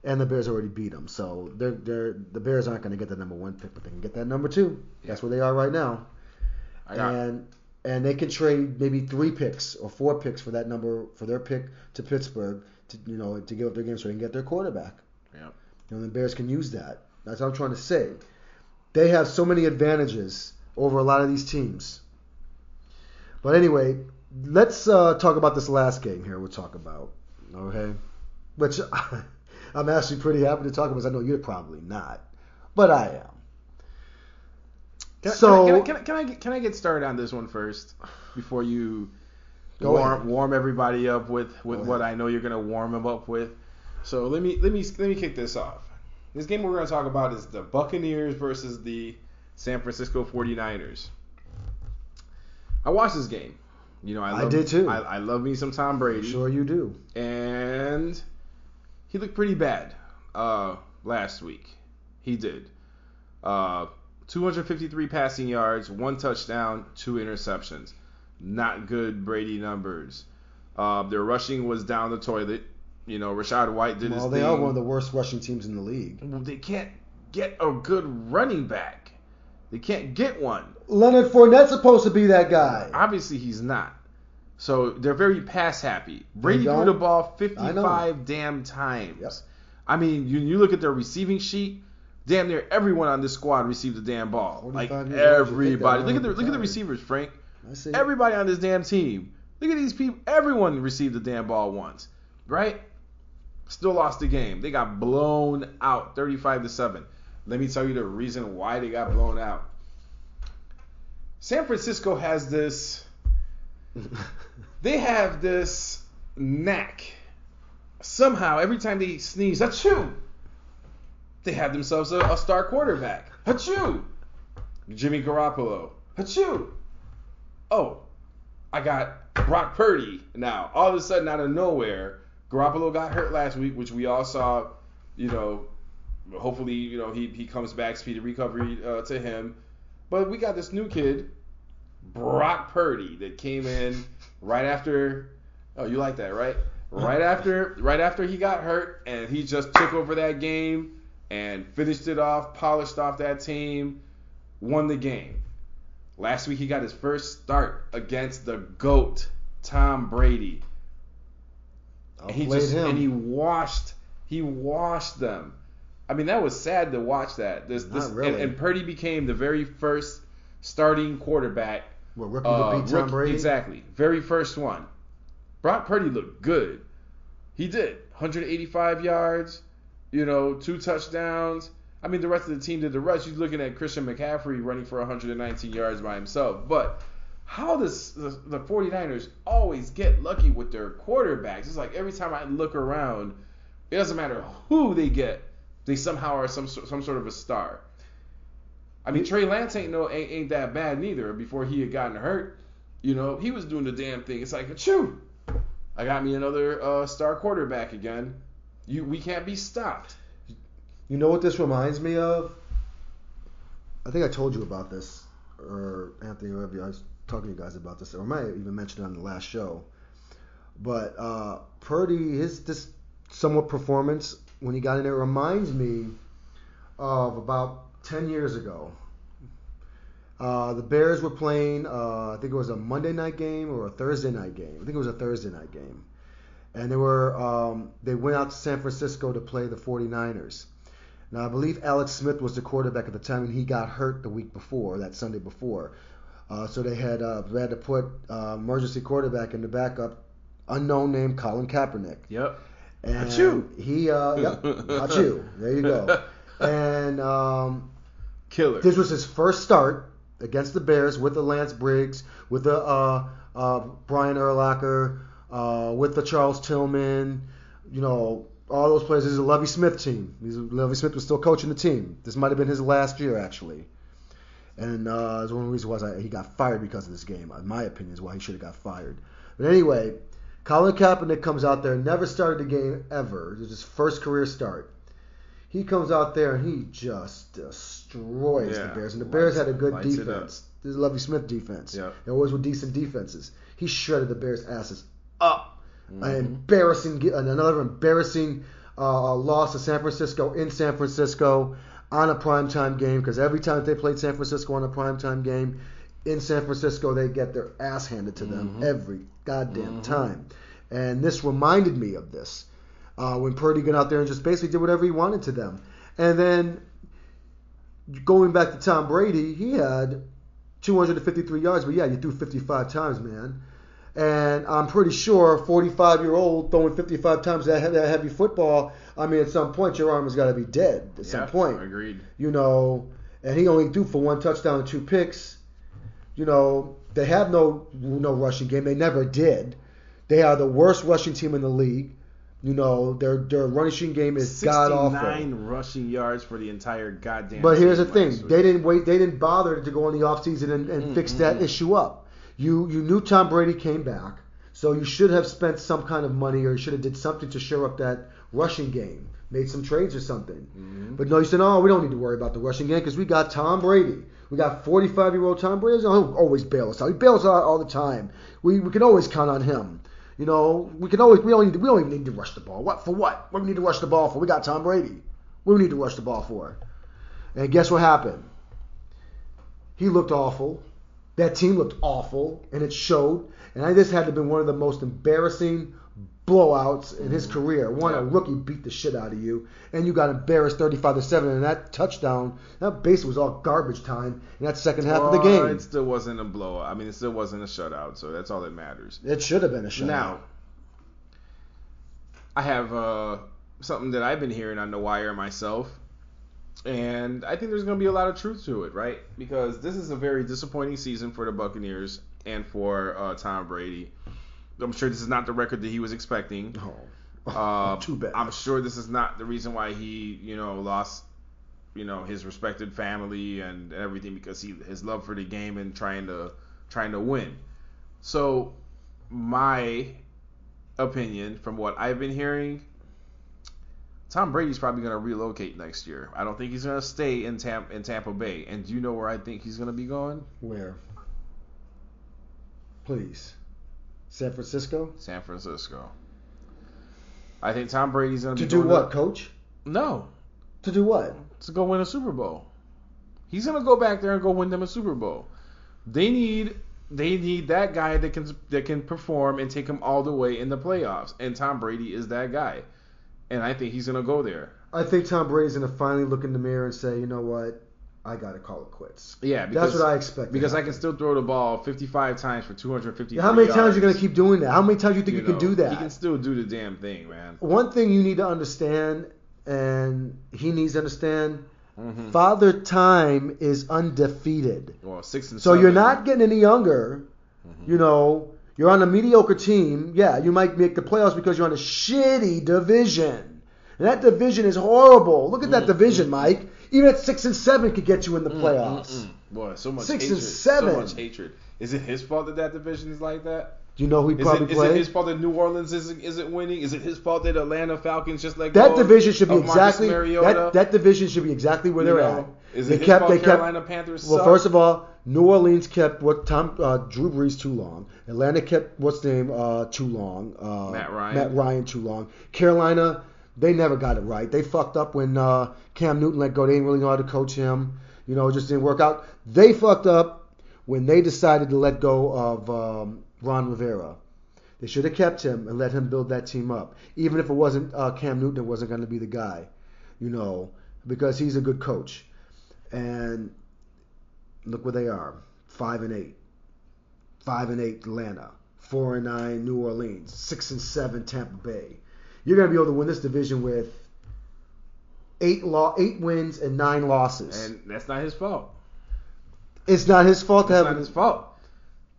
and the Bears already beat them. So they're they're the Bears aren't going to get the number one pick, but they can get that number two. That's where they are right now. And and they can trade maybe three picks or four picks for that number for their pick to Pittsburgh to you know to give up their game so they can get their quarterback. Yep. You know, the Bears can use that. That's what I'm trying to say. They have so many advantages over a lot of these teams. But anyway, let's uh, talk about this last game here. We'll talk about okay, which I'm actually pretty happy to talk about. Because I know you're probably not, but I am. Can, so can, I, can, I, can, I, get, can I get started on this one first before you Go warm, ahead. warm everybody up with, with what. I know you're gonna warm them up with? So let me let me let me kick this off. This game we're gonna talk about is the Buccaneers versus the San Francisco 49ers. I watched this game. You know, I, I did too. I, I love me some Tom Brady sure you do. and he looked pretty bad uh, last week. He did. Uh, 253 passing yards, one touchdown, two interceptions. Not good Brady numbers. Uh, their rushing was down the toilet. You know, Rachaad White did Well, his thing. Well, they are one of the worst rushing teams in the league. They can't get a good running back. They can't get one. Leonard Fournette's supposed to be that guy. Obviously, he's not. So they're very pass happy. Brady threw the ball 55 damn times. Yep. I mean, you, you look at their receiving sheet. Damn near everyone on this squad received the damn ball. Like 45 years old, you think everybody. Look at the look at the receivers, Frank. I see. Everybody on this damn team. Look at these people. Everyone received the damn ball once, right? Still lost the game. They got blown out, 35 to seven. Let me tell you the reason why they got blown out. San Francisco has this. They have this knack. Somehow, every time they sneeze, achoo! They have themselves a, a star quarterback. Achoo! Jimmy Garoppolo. Achoo! Oh, I got Brock Purdy now. All of a sudden, out of nowhere, Garoppolo got hurt last week, which we all saw. You know, hopefully, you know he he comes back, speedy recovery uh, to him. But we got this new kid, Brock Purdy, that came in right after. Oh, you like that, right? Right after, right after he got hurt, and he just took over that game and finished it off, polished off that team, won the game. Last week he got his first start against the goat Tom Brady. And he just him. and he washed he washed them. I mean that was sad to watch that. This this Not really. and, and Purdy became the very first starting quarterback. What, rookie Uh, to beat Tom rookie- Brady? Exactly, very first one. Brock Purdy looked good. He did 185 yards, you know, two touchdowns. I mean, the rest of the team did the rest. You're looking at Christian McCaffrey running for 119 yards by himself. But how does the, the 49ers always get lucky with their quarterbacks? It's like every time I look around, it doesn't matter who they get, they somehow are some some sort of a star. I mean, Trey Lance ain't no ain't, ain't that bad neither. Before he had gotten hurt, you know, he was doing the damn thing. It's like, chew, I got me another uh, star quarterback again. You, we can't be stopped. You know what this reminds me of? I think I told you about this, or Anthony, or I was talking to you guys about this, or I might have even mentioned it on the last show. But uh, Purdy, his this somewhat performance when he got in there reminds me of about 10 years ago. Uh, the Bears were playing, uh, I think it was a Monday night game or a Thursday night game. I think it was a Thursday night game. And they were um, they went out to San Francisco to play the 49ers. Now I believe Alex Smith was the quarterback at the time, and he got hurt the week before, that Sunday before. Uh, so they had uh, they had to put uh, emergency quarterback in the backup, unknown name Colin Kaepernick. Yep. And Achoo. he, uh, yep, achoo. There you go. And um, Killer. this was his first start against the Bears with the Lance Briggs, with the uh, uh, Brian Urlacher, uh, with the Charles Tillman, you know, all those players. This is a Lovie Smith team. He's, Lovie Smith was still coaching the team. This might have been his last year, actually. And uh, that's one of the reasons why he got fired because of this game. In my opinion, is why he should have got fired. But anyway, Colin Kaepernick comes out there, never started the game ever. It was his first career start. He comes out there and he just destroys the bears. And the Bears lights- had a good lights it up. defense. This is Lovie Smith defense. Yep. They always were decent defenses. He shredded the Bears' asses up. Mm-hmm. An embarrassing, another embarrassing uh, loss to San Francisco in San Francisco on a primetime game because every time they played San Francisco on a primetime game in San Francisco, they get their ass handed to them Mm-hmm. every goddamn time. And this reminded me of this uh, when Purdy got out there and just basically did whatever he wanted to them. And then going back to Tom Brady, he had 253 yards, but yeah, you threw 55 times, man. And I'm pretty sure 45 year old throwing 55 times that, that heavy football. I mean, at some point your arm has got to be dead. At some Yeah, point, Agreed. you know. And he only threw for one touchdown and two picks. You know, they have no no rushing game. They never did. They are the worst rushing team in the league. You know, their their rushing game is god awful. 69 rushing yards for the entire goddamn. But here's the thing: they didn't wait. They didn't bother to go in the offseason and, and mm, fix mm, that mm. issue up. You you knew Tom Brady came back, so you should have spent some kind of money or you should have did something to shore up that rushing game, made some trades or something. Mm-hmm. But no, you said, oh, we don't need to worry about the rushing game because we got Tom Brady. We got 45 year old Tom Brady. He'll always bail us out. He bails out all the time. We we can always count on him. You know, we can always we don't need to, we don't even need to rush the ball. What for? What? What do we need to rush the ball for? We got Tom Brady. What do we need to rush the ball for? And guess what happened? He looked awful. That team looked awful, and it showed. And I this had to have been one of the most embarrassing blowouts in his career. One, a rookie beat the shit out of you, and you got embarrassed 35 to seven. And that touchdown, that basically was all garbage time in that second half of the game. It still wasn't a blowout. I mean, it still wasn't a shutout, so that's all that matters. It should have been a shutout. Now, I have uh, something that I've been hearing on the wire myself, and I think there's going to be a lot of truth to it, right? Because this is a very disappointing season for the Buccaneers and for uh, Tom Brady. I'm sure this is not the record that he was expecting. Oh, Uh, too bad. I'm sure this is not the reason why he, you know, lost, you know, his respected family and everything because he his love for the game and trying to trying to win. So, my opinion, from what I've been hearing, Tom Brady's probably going to relocate next year. I don't think he's going to stay in Tampa in Tampa Bay. And do you know where I think he's going to be going? Where? Please. San Francisco? San Francisco. I think Tom Brady's going To be do going what, coach? No, To do what? to go win a Super Bowl. He's gonna go back there and go win them a Super Bowl. They need they need that guy that can that can perform and take them all the way in the playoffs. And Tom Brady is that guy. And I think he's gonna go there. I think Tom Brady's going to finally look in the mirror and say, you know what? I got to call it quits. Yeah, because That's what I expect. because I can still throw the ball 55 times for 250. Yeah, How many times are you going to keep doing that? How many times do you think you, can know, do that? He can still do the damn thing, man. One thing you need to understand, and he needs to understand, hmm Father Time is undefeated. Well, six and So seven. you're not getting any younger. Mm-hmm. You know, you're on a mediocre team. Yeah, you might make the playoffs because you're on a shitty division. And that division is horrible. Look at that Mm, division, Mike. Even at six and seven could get you in the Mm, playoffs. mm, mm. Boy, so much Six and hatred. seven. So much hatred. Is it his fault that that division is like that? Do you know who he Is probably it, is played? Is it his fault that New Orleans isn't, isn't winning? Is it his fault that Atlanta Falcons just let that division should be exactly that, that division should be exactly where You they're know, at. Is they it kept they kept Panthers Well, suck? first of all, New Orleans kept what Tom uh, Drew Brees too long. Atlanta kept what's name uh, too long. Uh, Matt Ryan. Matt Ryan too long. Carolina, they never got it right. They fucked up when uh, Cam Newton let go. They didn't really know how to coach him. You know, it just didn't work out. They fucked up when they decided to let go of um, Ron Rivera. They should have kept him and let him build that team up, even if it wasn't uh, Cam Newton. It wasn't going to be the guy, you know, because he's a good coach. And look where they are: five and eight, five and eight Atlanta, four and nine New Orleans, six and seven Tampa Bay. You're going to be able to win this division with eight law, eight wins and nine losses. and that's not his fault. it's not his fault to It's have. not his fault.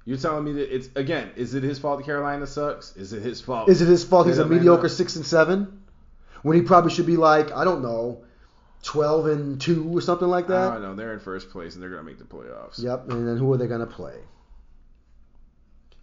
You're telling me that it's again? Is it his fault that Carolina sucks? Is it his fault? Is it his fault he's a Atlanta- mediocre six and seven when he probably should be like I don't know, twelve and two or something like I that? don't know. They're in first place and they're gonna make the playoffs. Yep. And then who are they going to play?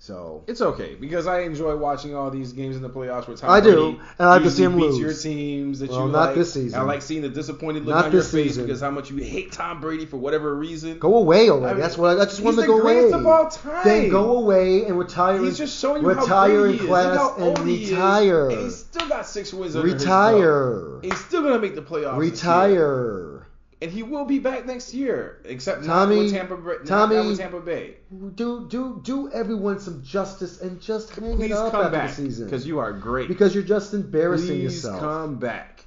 So It's okay because I enjoy watching all these games in the playoffs with Tom I do, Brady and I like to see him beats lose. your teams that Well, you not like. this season. I like seeing the disappointed look Not on your face season. because how much you hate Tom Brady for whatever reason. go away already. I mean, That's what I, I just he's want to the go greatest of all time. Then go away and retire. He's just showing you retire how in class and old he is, retire. and he's still got six wins under his retire. belt. He's still gonna make the playoffs. Retire. And he will be back next year, except Tommy- not with Tampa, not- Tommy- not with Tampa Bay. Do do do everyone some justice and just hang Please it up come after back the season because you are great. because you're just embarrassing Please yourself. come back.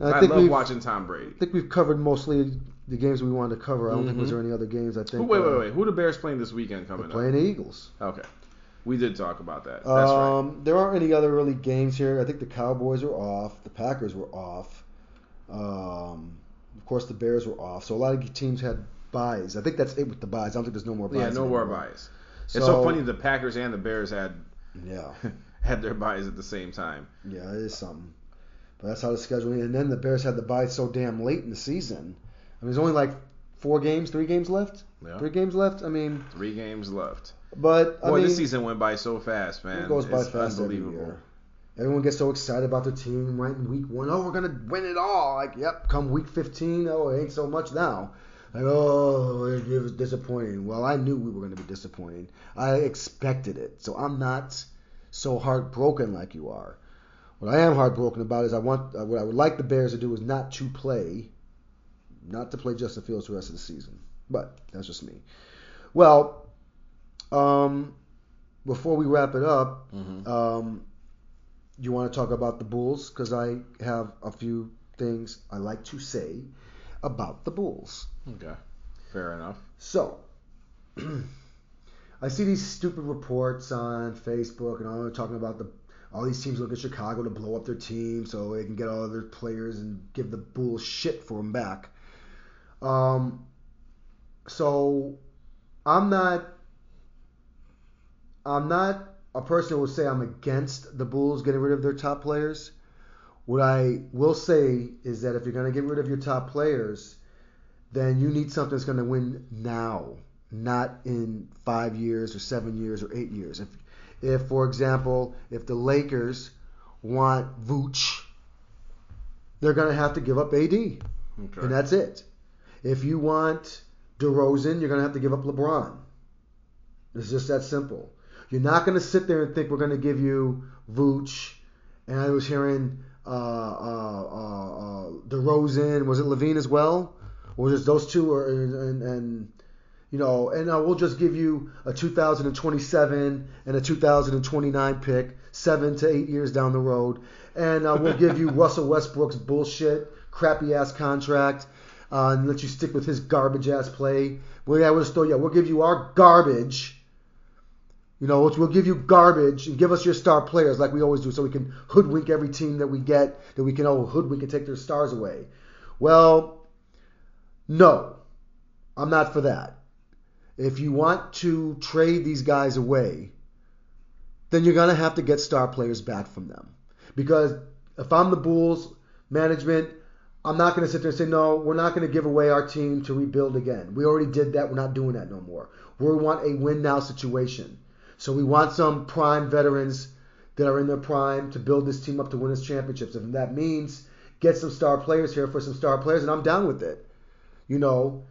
And I, think love watching Tom Brady. I think we've covered mostly the games we wanted to cover. I don't think was Mhm. there any other games. I think. Who, wait, uh, wait, wait. Who the Bears playing this weekend coming playing the Eagles. Okay, we did talk about that. That's right. Um, There aren't any other really games here. I think the Cowboys are off. The Packers were off. Um, course, the Bears were off. So a lot of teams had byes. I think that's it with the byes. I don't think there's no more byes. Yeah, no more anymore. byes. it's so funny the Packers and the Bears had Yeah, had their byes at the same time. yeah, it is something. But that's how the schedule. And then the Bears had the byes so damn late in the season. I mean, there's only like four games, three games left. Yeah. Three games left. I mean, Three games left. but I Boy, mean, this season went by so fast, man. It goes by it's fast unbelievable. Everyone gets so excited about their team right in week one. Oh, we're gonna win it all. Like, yep. Come week 15, oh, it ain't so much now. Like, oh, it was disappointing. Well, I knew we were gonna be disappointing. I expected it, so I'm not so heartbroken like you are. What I am heartbroken about is I want uh, what I would like the Bears to do is not to play, not to play Justin Fields the rest of the season. But that's just me. Well, um, before we wrap it up, Mhm. um, you want to talk about the Bulls? Because I have a few things I like to say about the Bulls. Okay, fair enough. So, I see these stupid reports on Facebook and all talking about the all these teams look at Chicago to blow up their team so they can get all their players and give the Bulls shit for them back. Um, so I'm not I'm not a person will say I'm against the Bulls getting rid of their top players. What I will say is that if you're going to get rid of your top players, then you need something that's going to win now, not in five years or seven years or eight years. If, if for example, if the Lakers want Vooch, they're going to have to give up AD, Okay. and that's it. If you want DeRozan, you're going to have to give up LeBron. It's just that simple. You're not going to sit there and think we're going to give you Vooch. And I was hearing uh, uh, uh, uh, DeRozan. Was it LaVine as well? Or just those two? Or and, and, you know, and uh, we'll just give you a 2027 and a 2029 pick, seven to eight years down the road, and uh, we'll give you Russell Westbrook's bullshit, crappy ass contract, uh, and let you stick with his garbage ass play. Well, yeah, we'll still, yeah, we'll give you our garbage. You know, we'll give you garbage and give us your star players like we always do, so we can hoodwink every team that we get, that we can oh hoodwink and take their stars away. Well, no, I'm not for that. if you want to trade these guys away, then you're going to have to get star players back from them. Because if I'm the Bulls management, I'm not going to sit there and say, no, we're not going to give away our team to rebuild again. We already did that. We're not doing that no more. We want a win now situation. So we want some prime veterans that are in their prime to build this team up to win us championships. And that means get some star players here for some star players, and I'm down with it. You know,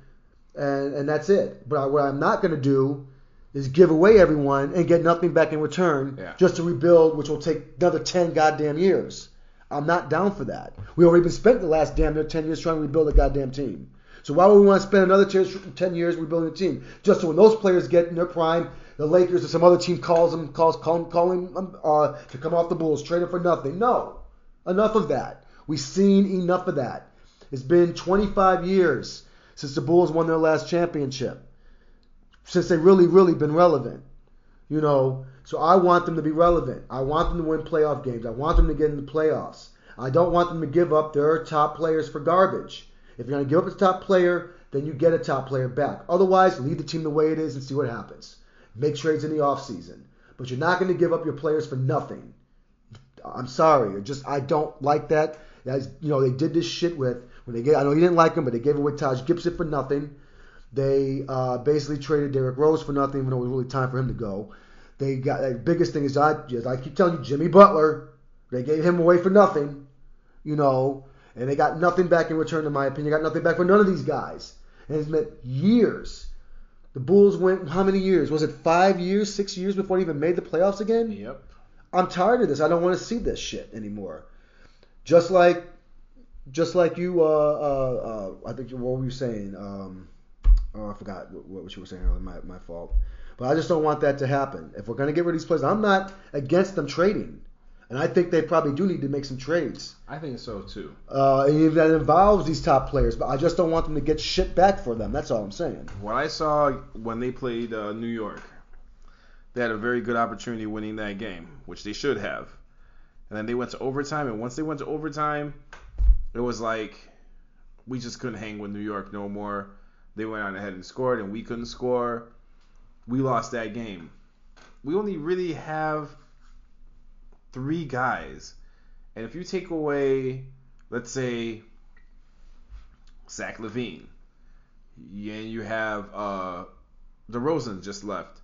and and that's it. But I, what I'm not going to do is give away everyone and get nothing back in return Yeah. just to rebuild, which will take another 10 goddamn years. I'm not down for that. We already been spent the last damn near 10 years trying to rebuild a goddamn team. So why would we want to spend another 10 10 years rebuilding a team? Just so when those players get in their prime, the Lakers or some other team calls them, calls calling, calling them uh, to come off the Bulls, trade them for nothing. No, enough of that. We've seen enough of that. It's been 25 years since the Bulls won their last championship. Since they really, really been relevant. You know, so I want them to be relevant. I want them to win playoff games. I want them to get in the playoffs. I don't want them to give up their top players for garbage. If you're going to give up a top player, then you get a top player back. Otherwise, leave the team the way it is and see what happens. Make trades in the offseason. But you're not going to give up your players for nothing. I'm sorry. It just I don't like that. As you know, they did this shit with when they gave. I know you didn't like him, but they gave away Taj Gibson for nothing. They uh, basically traded Derrick Rose for nothing, even though it was really time for him to go. They got the biggest thing is I, I keep telling you, Jimmy Butler. They gave him away for nothing, you know, and they got nothing back in return, in my opinion. Got nothing back for none of these guys, and it's meant years. The Bulls went how many years? Was it five years, six years before they even made the playoffs again? Yep. I'm tired of this. I don't want to see this shit anymore. Just like, just like you. Uh, uh, uh, I think what were you saying? Um, oh, I forgot what, what you were saying earlier. My my fault. But I just don't want that to happen. If we're gonna get rid of these players, I'm not against them trading, and I think they probably do need to make some trades. I think so too. Uh, and if that involves these top players, but I just don't want them to get shit back for them. That's all I'm saying. What I saw when they played uh, New York, they had a very good opportunity winning that game, which they should have. And then they went to overtime, and once they went to overtime, it was like we just couldn't hang with New York no more. They went on ahead and scored, and we couldn't score. We lost that game. We only really have three guys, and if you take away, let's say, Zach LaVine, and you have uh, DeRozan just left.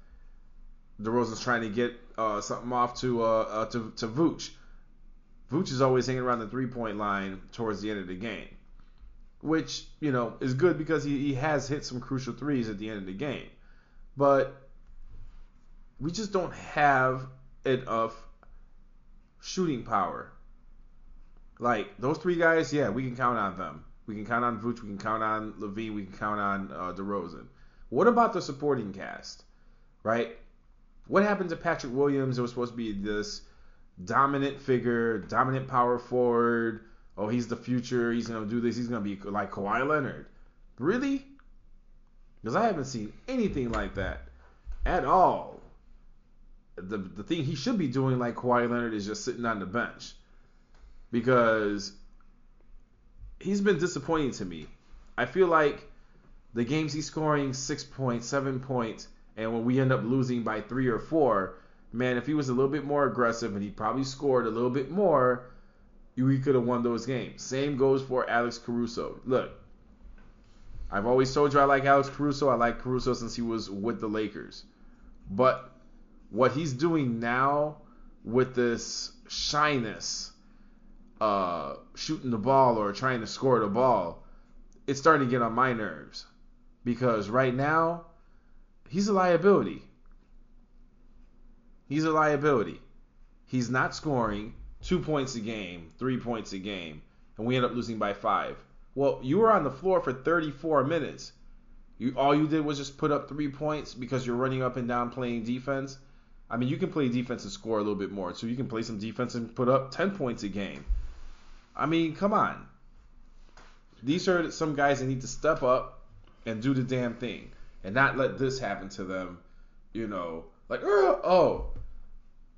DeRozan's trying to get uh, something off to uh, uh, to to Vooch. Vooch is always hanging around the three point line towards the end of the game, which you know is good because he, he has hit some crucial threes at the end of the game, but we just don't have enough shooting power. Like those three guys, yeah, we can count on them. We can count on Vooch. We can count on LaVine. We can count on uh, DeRozan. What about the supporting cast, right? What happened to Patrick Williams? It was supposed to be this dominant figure, dominant power forward. Oh, he's the future. He's gonna do this. He's gonna be like Kawhi Leonard. Really? Because I haven't seen anything like that at all. The the thing he should be doing like Kawhi Leonard is just sitting on the bench because he's been disappointing to me. I feel like the games he's scoring six points, seven points, and when we end up losing by three or four, man, if he was a little bit more aggressive and he probably scored a little bit more, we could have won those games. Same goes for Alex Caruso. Look, I've always told you I like Alex Caruso. I like Caruso since he was with the Lakers. But what he's doing now with this shyness, uh, shooting the ball or trying to score the ball, it's starting to get on my nerves. Because right now, he's a liability. He's a liability. He's not scoring two points a game, three points a game, and we end up losing by five. Well, you were on the floor for 34 minutes. You all you did was just put up three points because you're running up and down playing defense. I mean, you can play defense and score a little bit more, so you can play some defense and put up 10 points a game. I mean, come on. These are some guys that need to step up and do the damn thing and not let this happen to them. You know, like, "Oh, oh,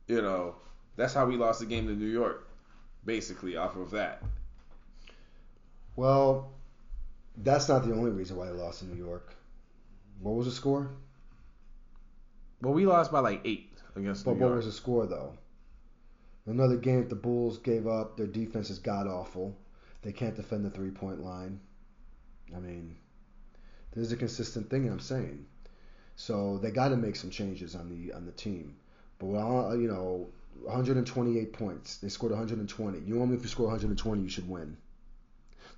you know, that's how we lost the game to New York, basically off of that. Well, that's not the only reason why they lost in New York. What was the score? Well, we lost by like eight against But New what York. was the score though? Another game that the Bulls gave up. Their defense is god awful. They can't defend the three point line. I mean, this is a consistent thing I'm saying. So they got to make some changes on the on the team. But well, uh, you know, 128 points. They scored 120. You normally if you score 120, you should win.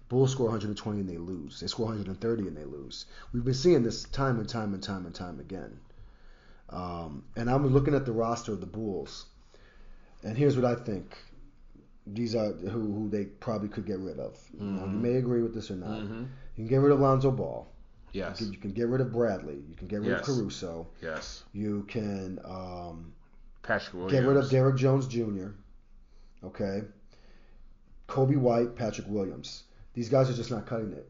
Bulls score 120 and they lose. They score 130 and they lose. We've been seeing this time and time and time and time again. Um, and I'm looking at the roster of the Bulls, and here's what I think. These are who, who they probably could get rid of. You, know, you may agree with this or not. Mhm. You can get rid of Lonzo Ball. Yes. You, can, you can get rid of Bradley. You can get rid Yes. of Caruso. Yes. You can um, Patrick Williams. get rid of Derrick Jones Jr. Okay. Coby White, Patrick Williams. These guys are just not cutting it.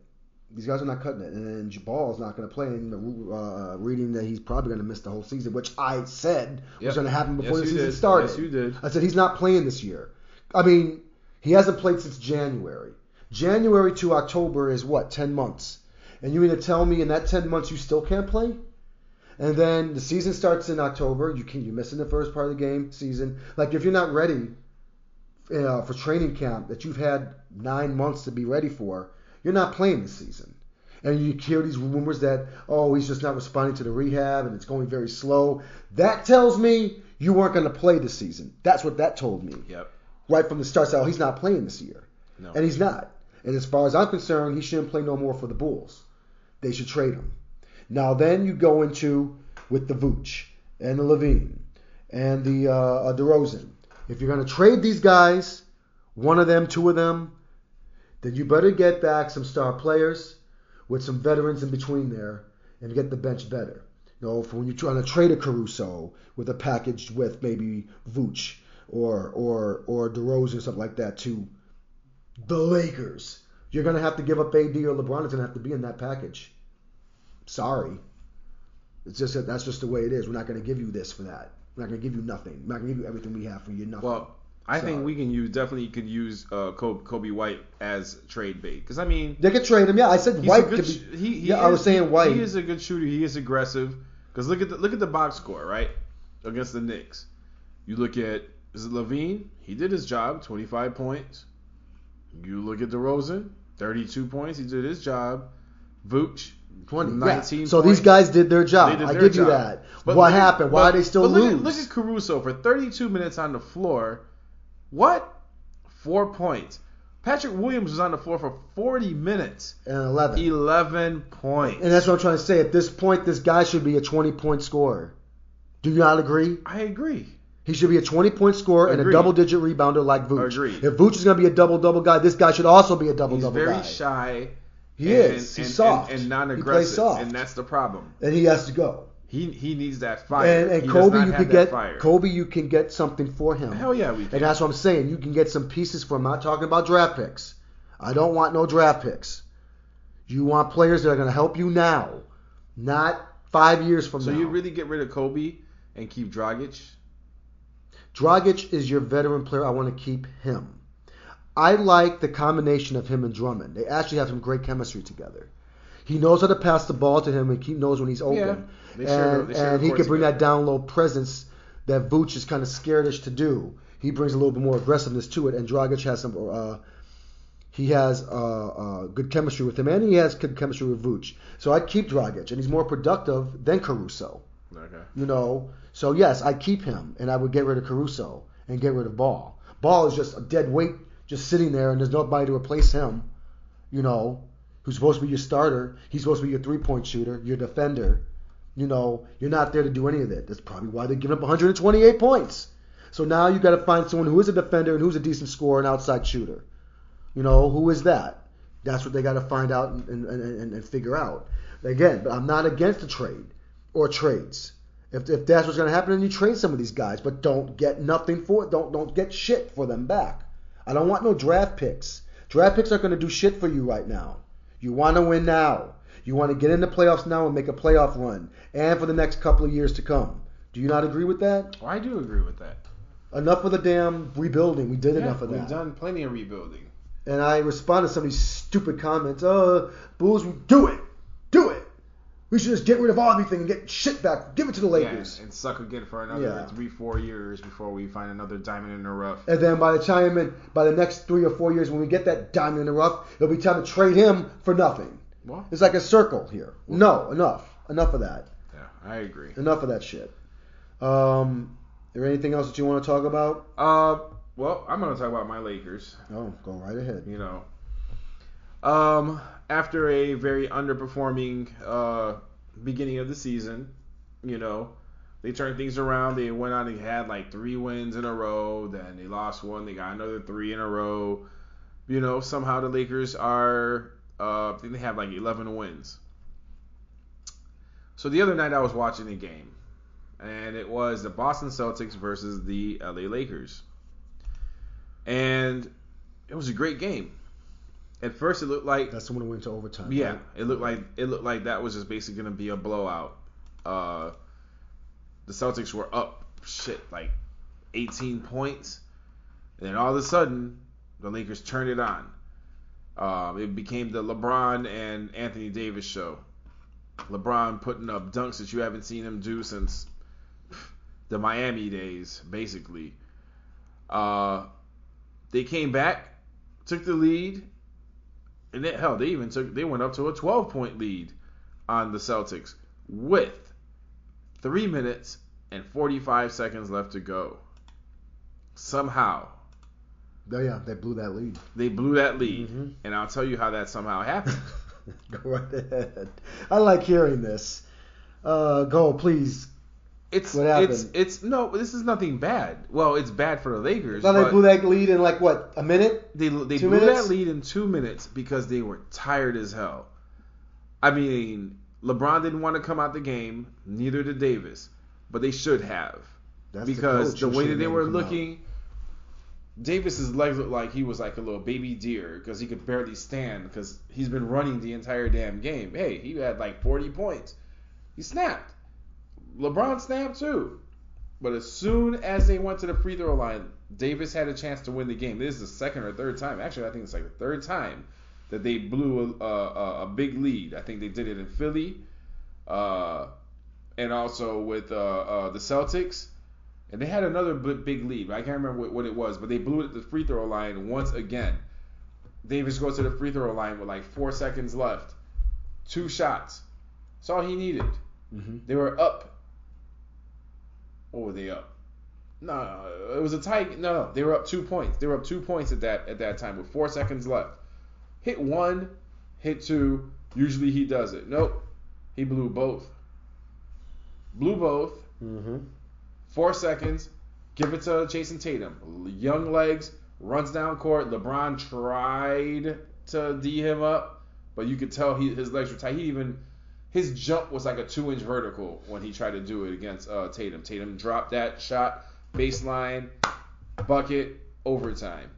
These guys are not cutting it. And then Ball's not going to play. And uh, reading that he's probably going to miss the whole season, which I said was going to happen before Yes, the season did. started. Yes, you did. I said he's not playing this year. I mean, he hasn't played since January. January to October is what, 10 months. And you mean to tell me in that 10 months you still can't play? And then the season starts in October. You can you're missing the first part of the game season. Like if you're not ready uh, for training camp that you've had nine months to be ready for, you're not playing this season. And you hear these rumors that oh he's just not responding to the rehab and it's going very slow. That tells me you weren't going to play this season. That's what that told me Yep. right from the start. So he's not playing this year, No. and he's not. And as far as I'm concerned, he shouldn't play no more for the Bulls. They should trade him. Now then you go into with the Vooch and the LaVine and the uh, uh, DeRozan. If you're going to trade these guys, one of them, two of them, then you better get back some star players with some veterans in between there and get the bench better. You know, for when you're trying to trade a Caruso with a package with maybe Vooch or or or DeRozan or something like that to the Lakers, you're gonna have to give up AD or LeBron. It's gonna have to be in that package. Sorry, it's just that that's just the way it is. We're not gonna give you this for that. We're not gonna give you nothing. We're not gonna give you everything we have for you. Nothing. Well, I think we can use definitely could use uh, Coby, Coby White as trade bait because I mean they could trade him. Yeah, I said White a good. sh- be. he, he yeah, I was saying White. He is a good shooter. He is aggressive. Because look at the look at the box score right against the Knicks. You look at is it LaVine? He did his job, 25 points. You look at DeRozan, 32 points. He did his job. Vooch, 20. 19 yeah. So points. these guys did their job. Did I their give you that. But what look happened? Why but- are they still but look lose? At, look at Caruso for 32 minutes on the floor. What? Four points. Patrick Williams was on the floor for 40 minutes. and 11. 11 points. And that's what I'm trying to say. At this point, this guy should be a 20 point scorer. Do you not agree? I agree. He should be a 20 point scorer and a double digit rebounder like Vooch. Agreed. If Vooch is going to be a double double guy, this guy should also be a double double guy. He's very shy. He and, is. And, He's soft. And, and non-aggressive. plays soft. And that's the problem. and he has to go. He he needs that fire. and and Coby, you could get fire. Coby, you can get something for him. Hell yeah, we can. And that's what I'm saying. You can get some pieces for him. I'm not talking about draft picks. I don't want no draft picks. You want players that are going to help you now, not five years from so now. So you really get rid of Coby and keep Dragic? Dragic is your veteran player. I want to keep him. I like the combination of him and Drummond. They actually have some great chemistry together. He knows how to pass the ball to him, and he knows when he's open. Yeah, they share and they share and he can bring that down low presence that Vooch is kind of scaredish to do. He brings a little bit more aggressiveness to it, and Dragic has some. Uh, he has uh, uh, good chemistry with him, and he has good chemistry with Vooch. So I'd keep Dragic, and he's more productive than Caruso. Okay. You know, so yes, I keep him, and I would get rid of Caruso and get rid of Ball. Ball is just a dead weight, just sitting there, and there's nobody to replace him. You know, who's supposed to be your starter? He's supposed to be your three-point shooter, your defender. You know, you're not there to do any of that. That's probably why they're giving up 128 points. So now you got to find someone who is a defender and who's a decent scorer and outside shooter. You know, who is that? That's what they got to find out and, and, and, and figure out. Again, but I'm not against a trade or trades. If, if that's what's going to happen, then you trade some of these guys, but don't get nothing for it. Don't don't get shit for them back. I don't want no draft picks. Draft picks aren't going to do shit for you right now. You want to win now. You want to get into the playoffs now and make a playoff run, and for the next couple of years to come. Do you not agree with that? Well, I do agree with that. Enough of the damn rebuilding. We did enough of that. we've done plenty of rebuilding. And I responded to some of these stupid comments. Oh, Bulls, do it. We should just get rid of all everything and get shit back. Give it to the Lakers. Yeah, and suck again for another Yeah. three, four years before we find another diamond in the rough. And then by the time in, by the next three or four years, when we get that diamond in the rough, it'll be time to trade him for nothing. Well, It's like a circle here. No, enough, enough of that. yeah, I agree. Enough of that shit. Um, is there anything else that you want to talk about? Uh, well, I'm gonna talk about my Lakers. Oh, go right ahead. You know, um, after a very underperforming uh beginning of the season, you know, they turned things around. They went on and had like three wins in a row. Then they lost one. They got another three in a row. You know, somehow the Lakers are. Uh, I think they have like 11 wins. So the other night I was watching a game, and it was the Boston Celtics versus the LA Lakers, and it was a great game. At first, it looked like That's the one that went to overtime. yeah, right? it looked like it looked like that was just basically gonna be a blowout. Uh, the Celtics were up shit like 18 points, and then all of a sudden the Lakers turned it on. Um, it became the LeBron and Anthony Davis show. LeBron putting up dunks that you haven't seen him do since the Miami days, basically. Uh, they came back, took the lead, and they, hell, they even took they went up to a 12 point lead on the Celtics with three minutes and 45 seconds left to go. Somehow Oh, yeah, they blew that lead. they blew that lead, Mhm. and I'll tell you how that somehow happened. go right ahead. I like hearing this. Uh, go, please. It's What happened? it's it's no, this is nothing bad. Well, it's bad for the Lakers. Now they blew that lead in like what a minute? They they Two blew minutes? that lead in two minutes because they were tired as hell. I mean, LeBron didn't want to come out the game, neither did Davis, but they should have That's because coach the, way that they were come out. looking. Davis's legs looked like he was like a little baby deer because he could barely stand because he's been running the entire damn game. Hey, he had like 40 points. He snapped. LeBron snapped too. But as soon as they went to the free throw line, Davis had a chance to win the game. This is the second or third time. Actually, I think it's like the third time that they blew a, a, a big lead. I think they did it in Philly, uh, and also with uh, uh, the Celtics. And they had another big lead. I can't remember what, what it was, but they blew it at the free throw line once again. Davis goes to the free throw line with like four seconds left. Two shots. That's all he needed. Mm-hmm. They were up. What were they up? No, it was a tight. No, no, they were up two points. They were up two points at that at that time with four seconds left. Hit one, hit two. Usually he does it. Nope, he blew both. Blew both. Mm-hmm. Four seconds. Give it to Jayson Tatum. Young legs. Runs down court. LeBron tried to D him up, but you could tell he, his legs were tight. He even his jump was like a two inch vertical when he tried to do it against uh, Tatum. Tatum dropped that shot, baseline, bucket, overtime.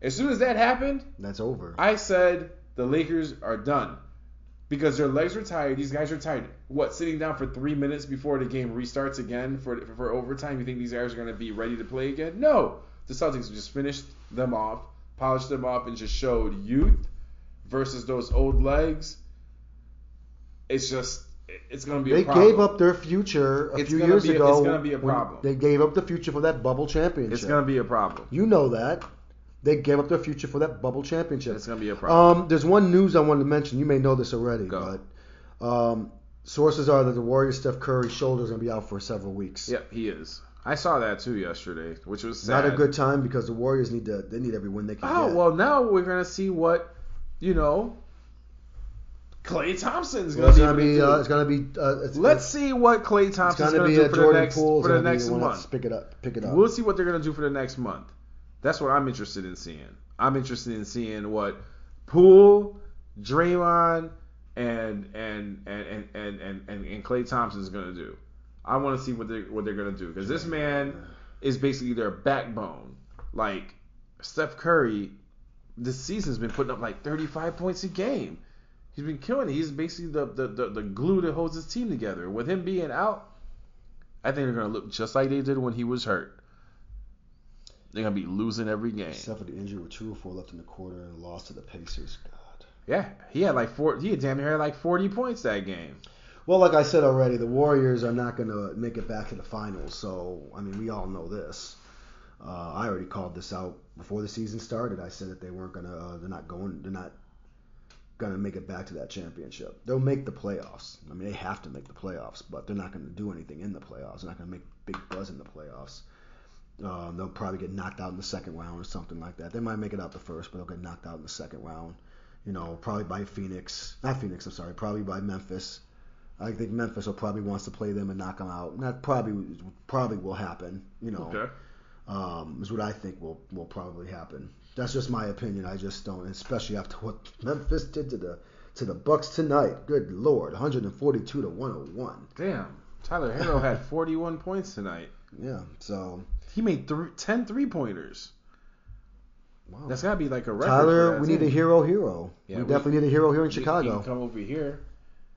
As soon as that happened, That's over. I said the Lakers are done because their legs are tired. These guys are tired. What, sitting down for three minutes before the game restarts again for for overtime? You think these guys are going to be ready to play again? No. The Celtics just finished them off, polished them off, and just showed youth versus those old legs. It's just, it's going to be They a problem. gave up their future a It's few years be ago. it's gonna be a problem. They gave up the future for that bubble championship. It's going to be a problem. You know that. They gave up their future for that bubble championship. It's going to be a problem. Um, there's one news I wanted to mention. You may know this already, Go. but um, sources are that the Warriors Steph Curry's shoulder is going to be out for several weeks. Yep, he is. I saw that too yesterday, which was Not a good time because the Warriors need to. They need every win they can Oh get. well, now we're gonna see what you know. Klay Thompson's Well, gonna be. gonna able be. to Uh, it's gonna be. Uh, it's, Let's it's, see what Klay Thompson's gonna gonna, do for the next Poole. for the next month. Pick it up. Pick it up. We'll see what they're gonna do for the next month. That's what I'm interested in seeing. I'm interested in seeing what Poole, Draymond, and and and and and and, and, and Klay Thompson's gonna do. I want to see what they what they're gonna do because this man is basically their backbone. Like Steph Curry, this season's been putting up like 35 points a game. He's been killing it. He's basically the, the, the, the glue that holds his team together. With him being out, I think they're gonna look just like they did when he was hurt. They're gonna be losing every game. Except for the injury with two or four left in the quarter and lost to the Pacers. God. Yeah, he had like four. He had damn near had like 40 points that game. Well, like I said already, the Warriors are not going to make it back to the finals. So, I mean, we all know this. Uh, I already called this out before the season started. I said that they weren't going to, uh, they're not going, they're not going to make it back to that championship. They'll make the playoffs. I mean, they have to make the playoffs, but they're not going to do anything in the playoffs. They're not going to make big buzz in the playoffs. Um, they'll probably get knocked out in the second round or something like that. They might make it out the first, but they'll get knocked out in the second round. You know, probably by Phoenix. Not Phoenix, I'm sorry. Probably by Memphis. I think Memphis will probably wants to play them and knock them out. That probably probably will happen. You know, Okay. um, is what I think will will probably happen. That's just my opinion. I just don't, especially after what Memphis did to the to the Bucks tonight. Good lord, 142 to 101. Damn. Tyler Herro had 41 points tonight. Yeah. So He made th- 10 three pointers. wow. That's got to be like a record. Tyler, we need a hero, hero. Yeah, we, we- definitely need a hero here in Chicago. can come over here.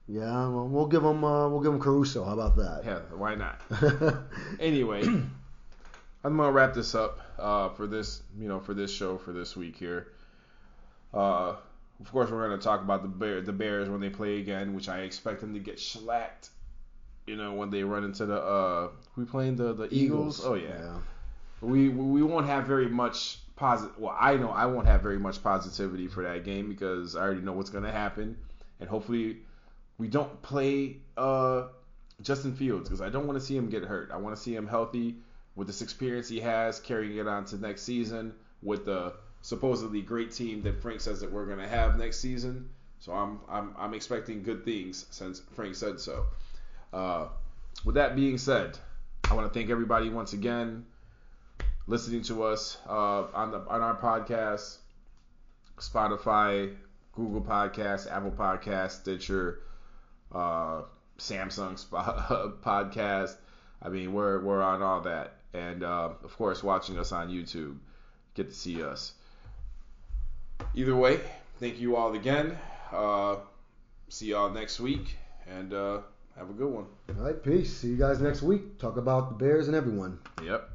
Yeah, well, we'll give him uh, we'll give him Caruso. How about that? Yeah, why not? Anyway, I'm gonna wrap this up uh, for this, you know, for this show for this week here. Uh, of course, we're gonna talk about the Bear, the Bears when they play again, which I expect them to get shellacked. You know, when they run into the uh, we playing the the Eagles. Oh yeah. we we won't have very much positive. Well, I know I won't have very much positivity for that game because I already know what's gonna happen, and hopefully we don't play uh, Justin Fields because I don't want to see him get hurt. I want to see him healthy with this experience he has, carrying it on to next season with the supposedly great team that Frank says that we're gonna have next season. So I'm I'm I'm expecting good things since Frank said so. Uh, with that being said, I want to thank everybody once again listening to us uh, on the on our podcast, Spotify, Google Podcasts, Apple Podcasts, Stitcher, uh, Samsung Sp- podcast. I mean, we're we're on all that, and uh, of course, watching us on YouTube, get to see us. Either way, thank you all again. Uh, see y'all next week, and uh, have a good one. All right, peace. See you guys next week. Talk about the Bears and everyone. Yep.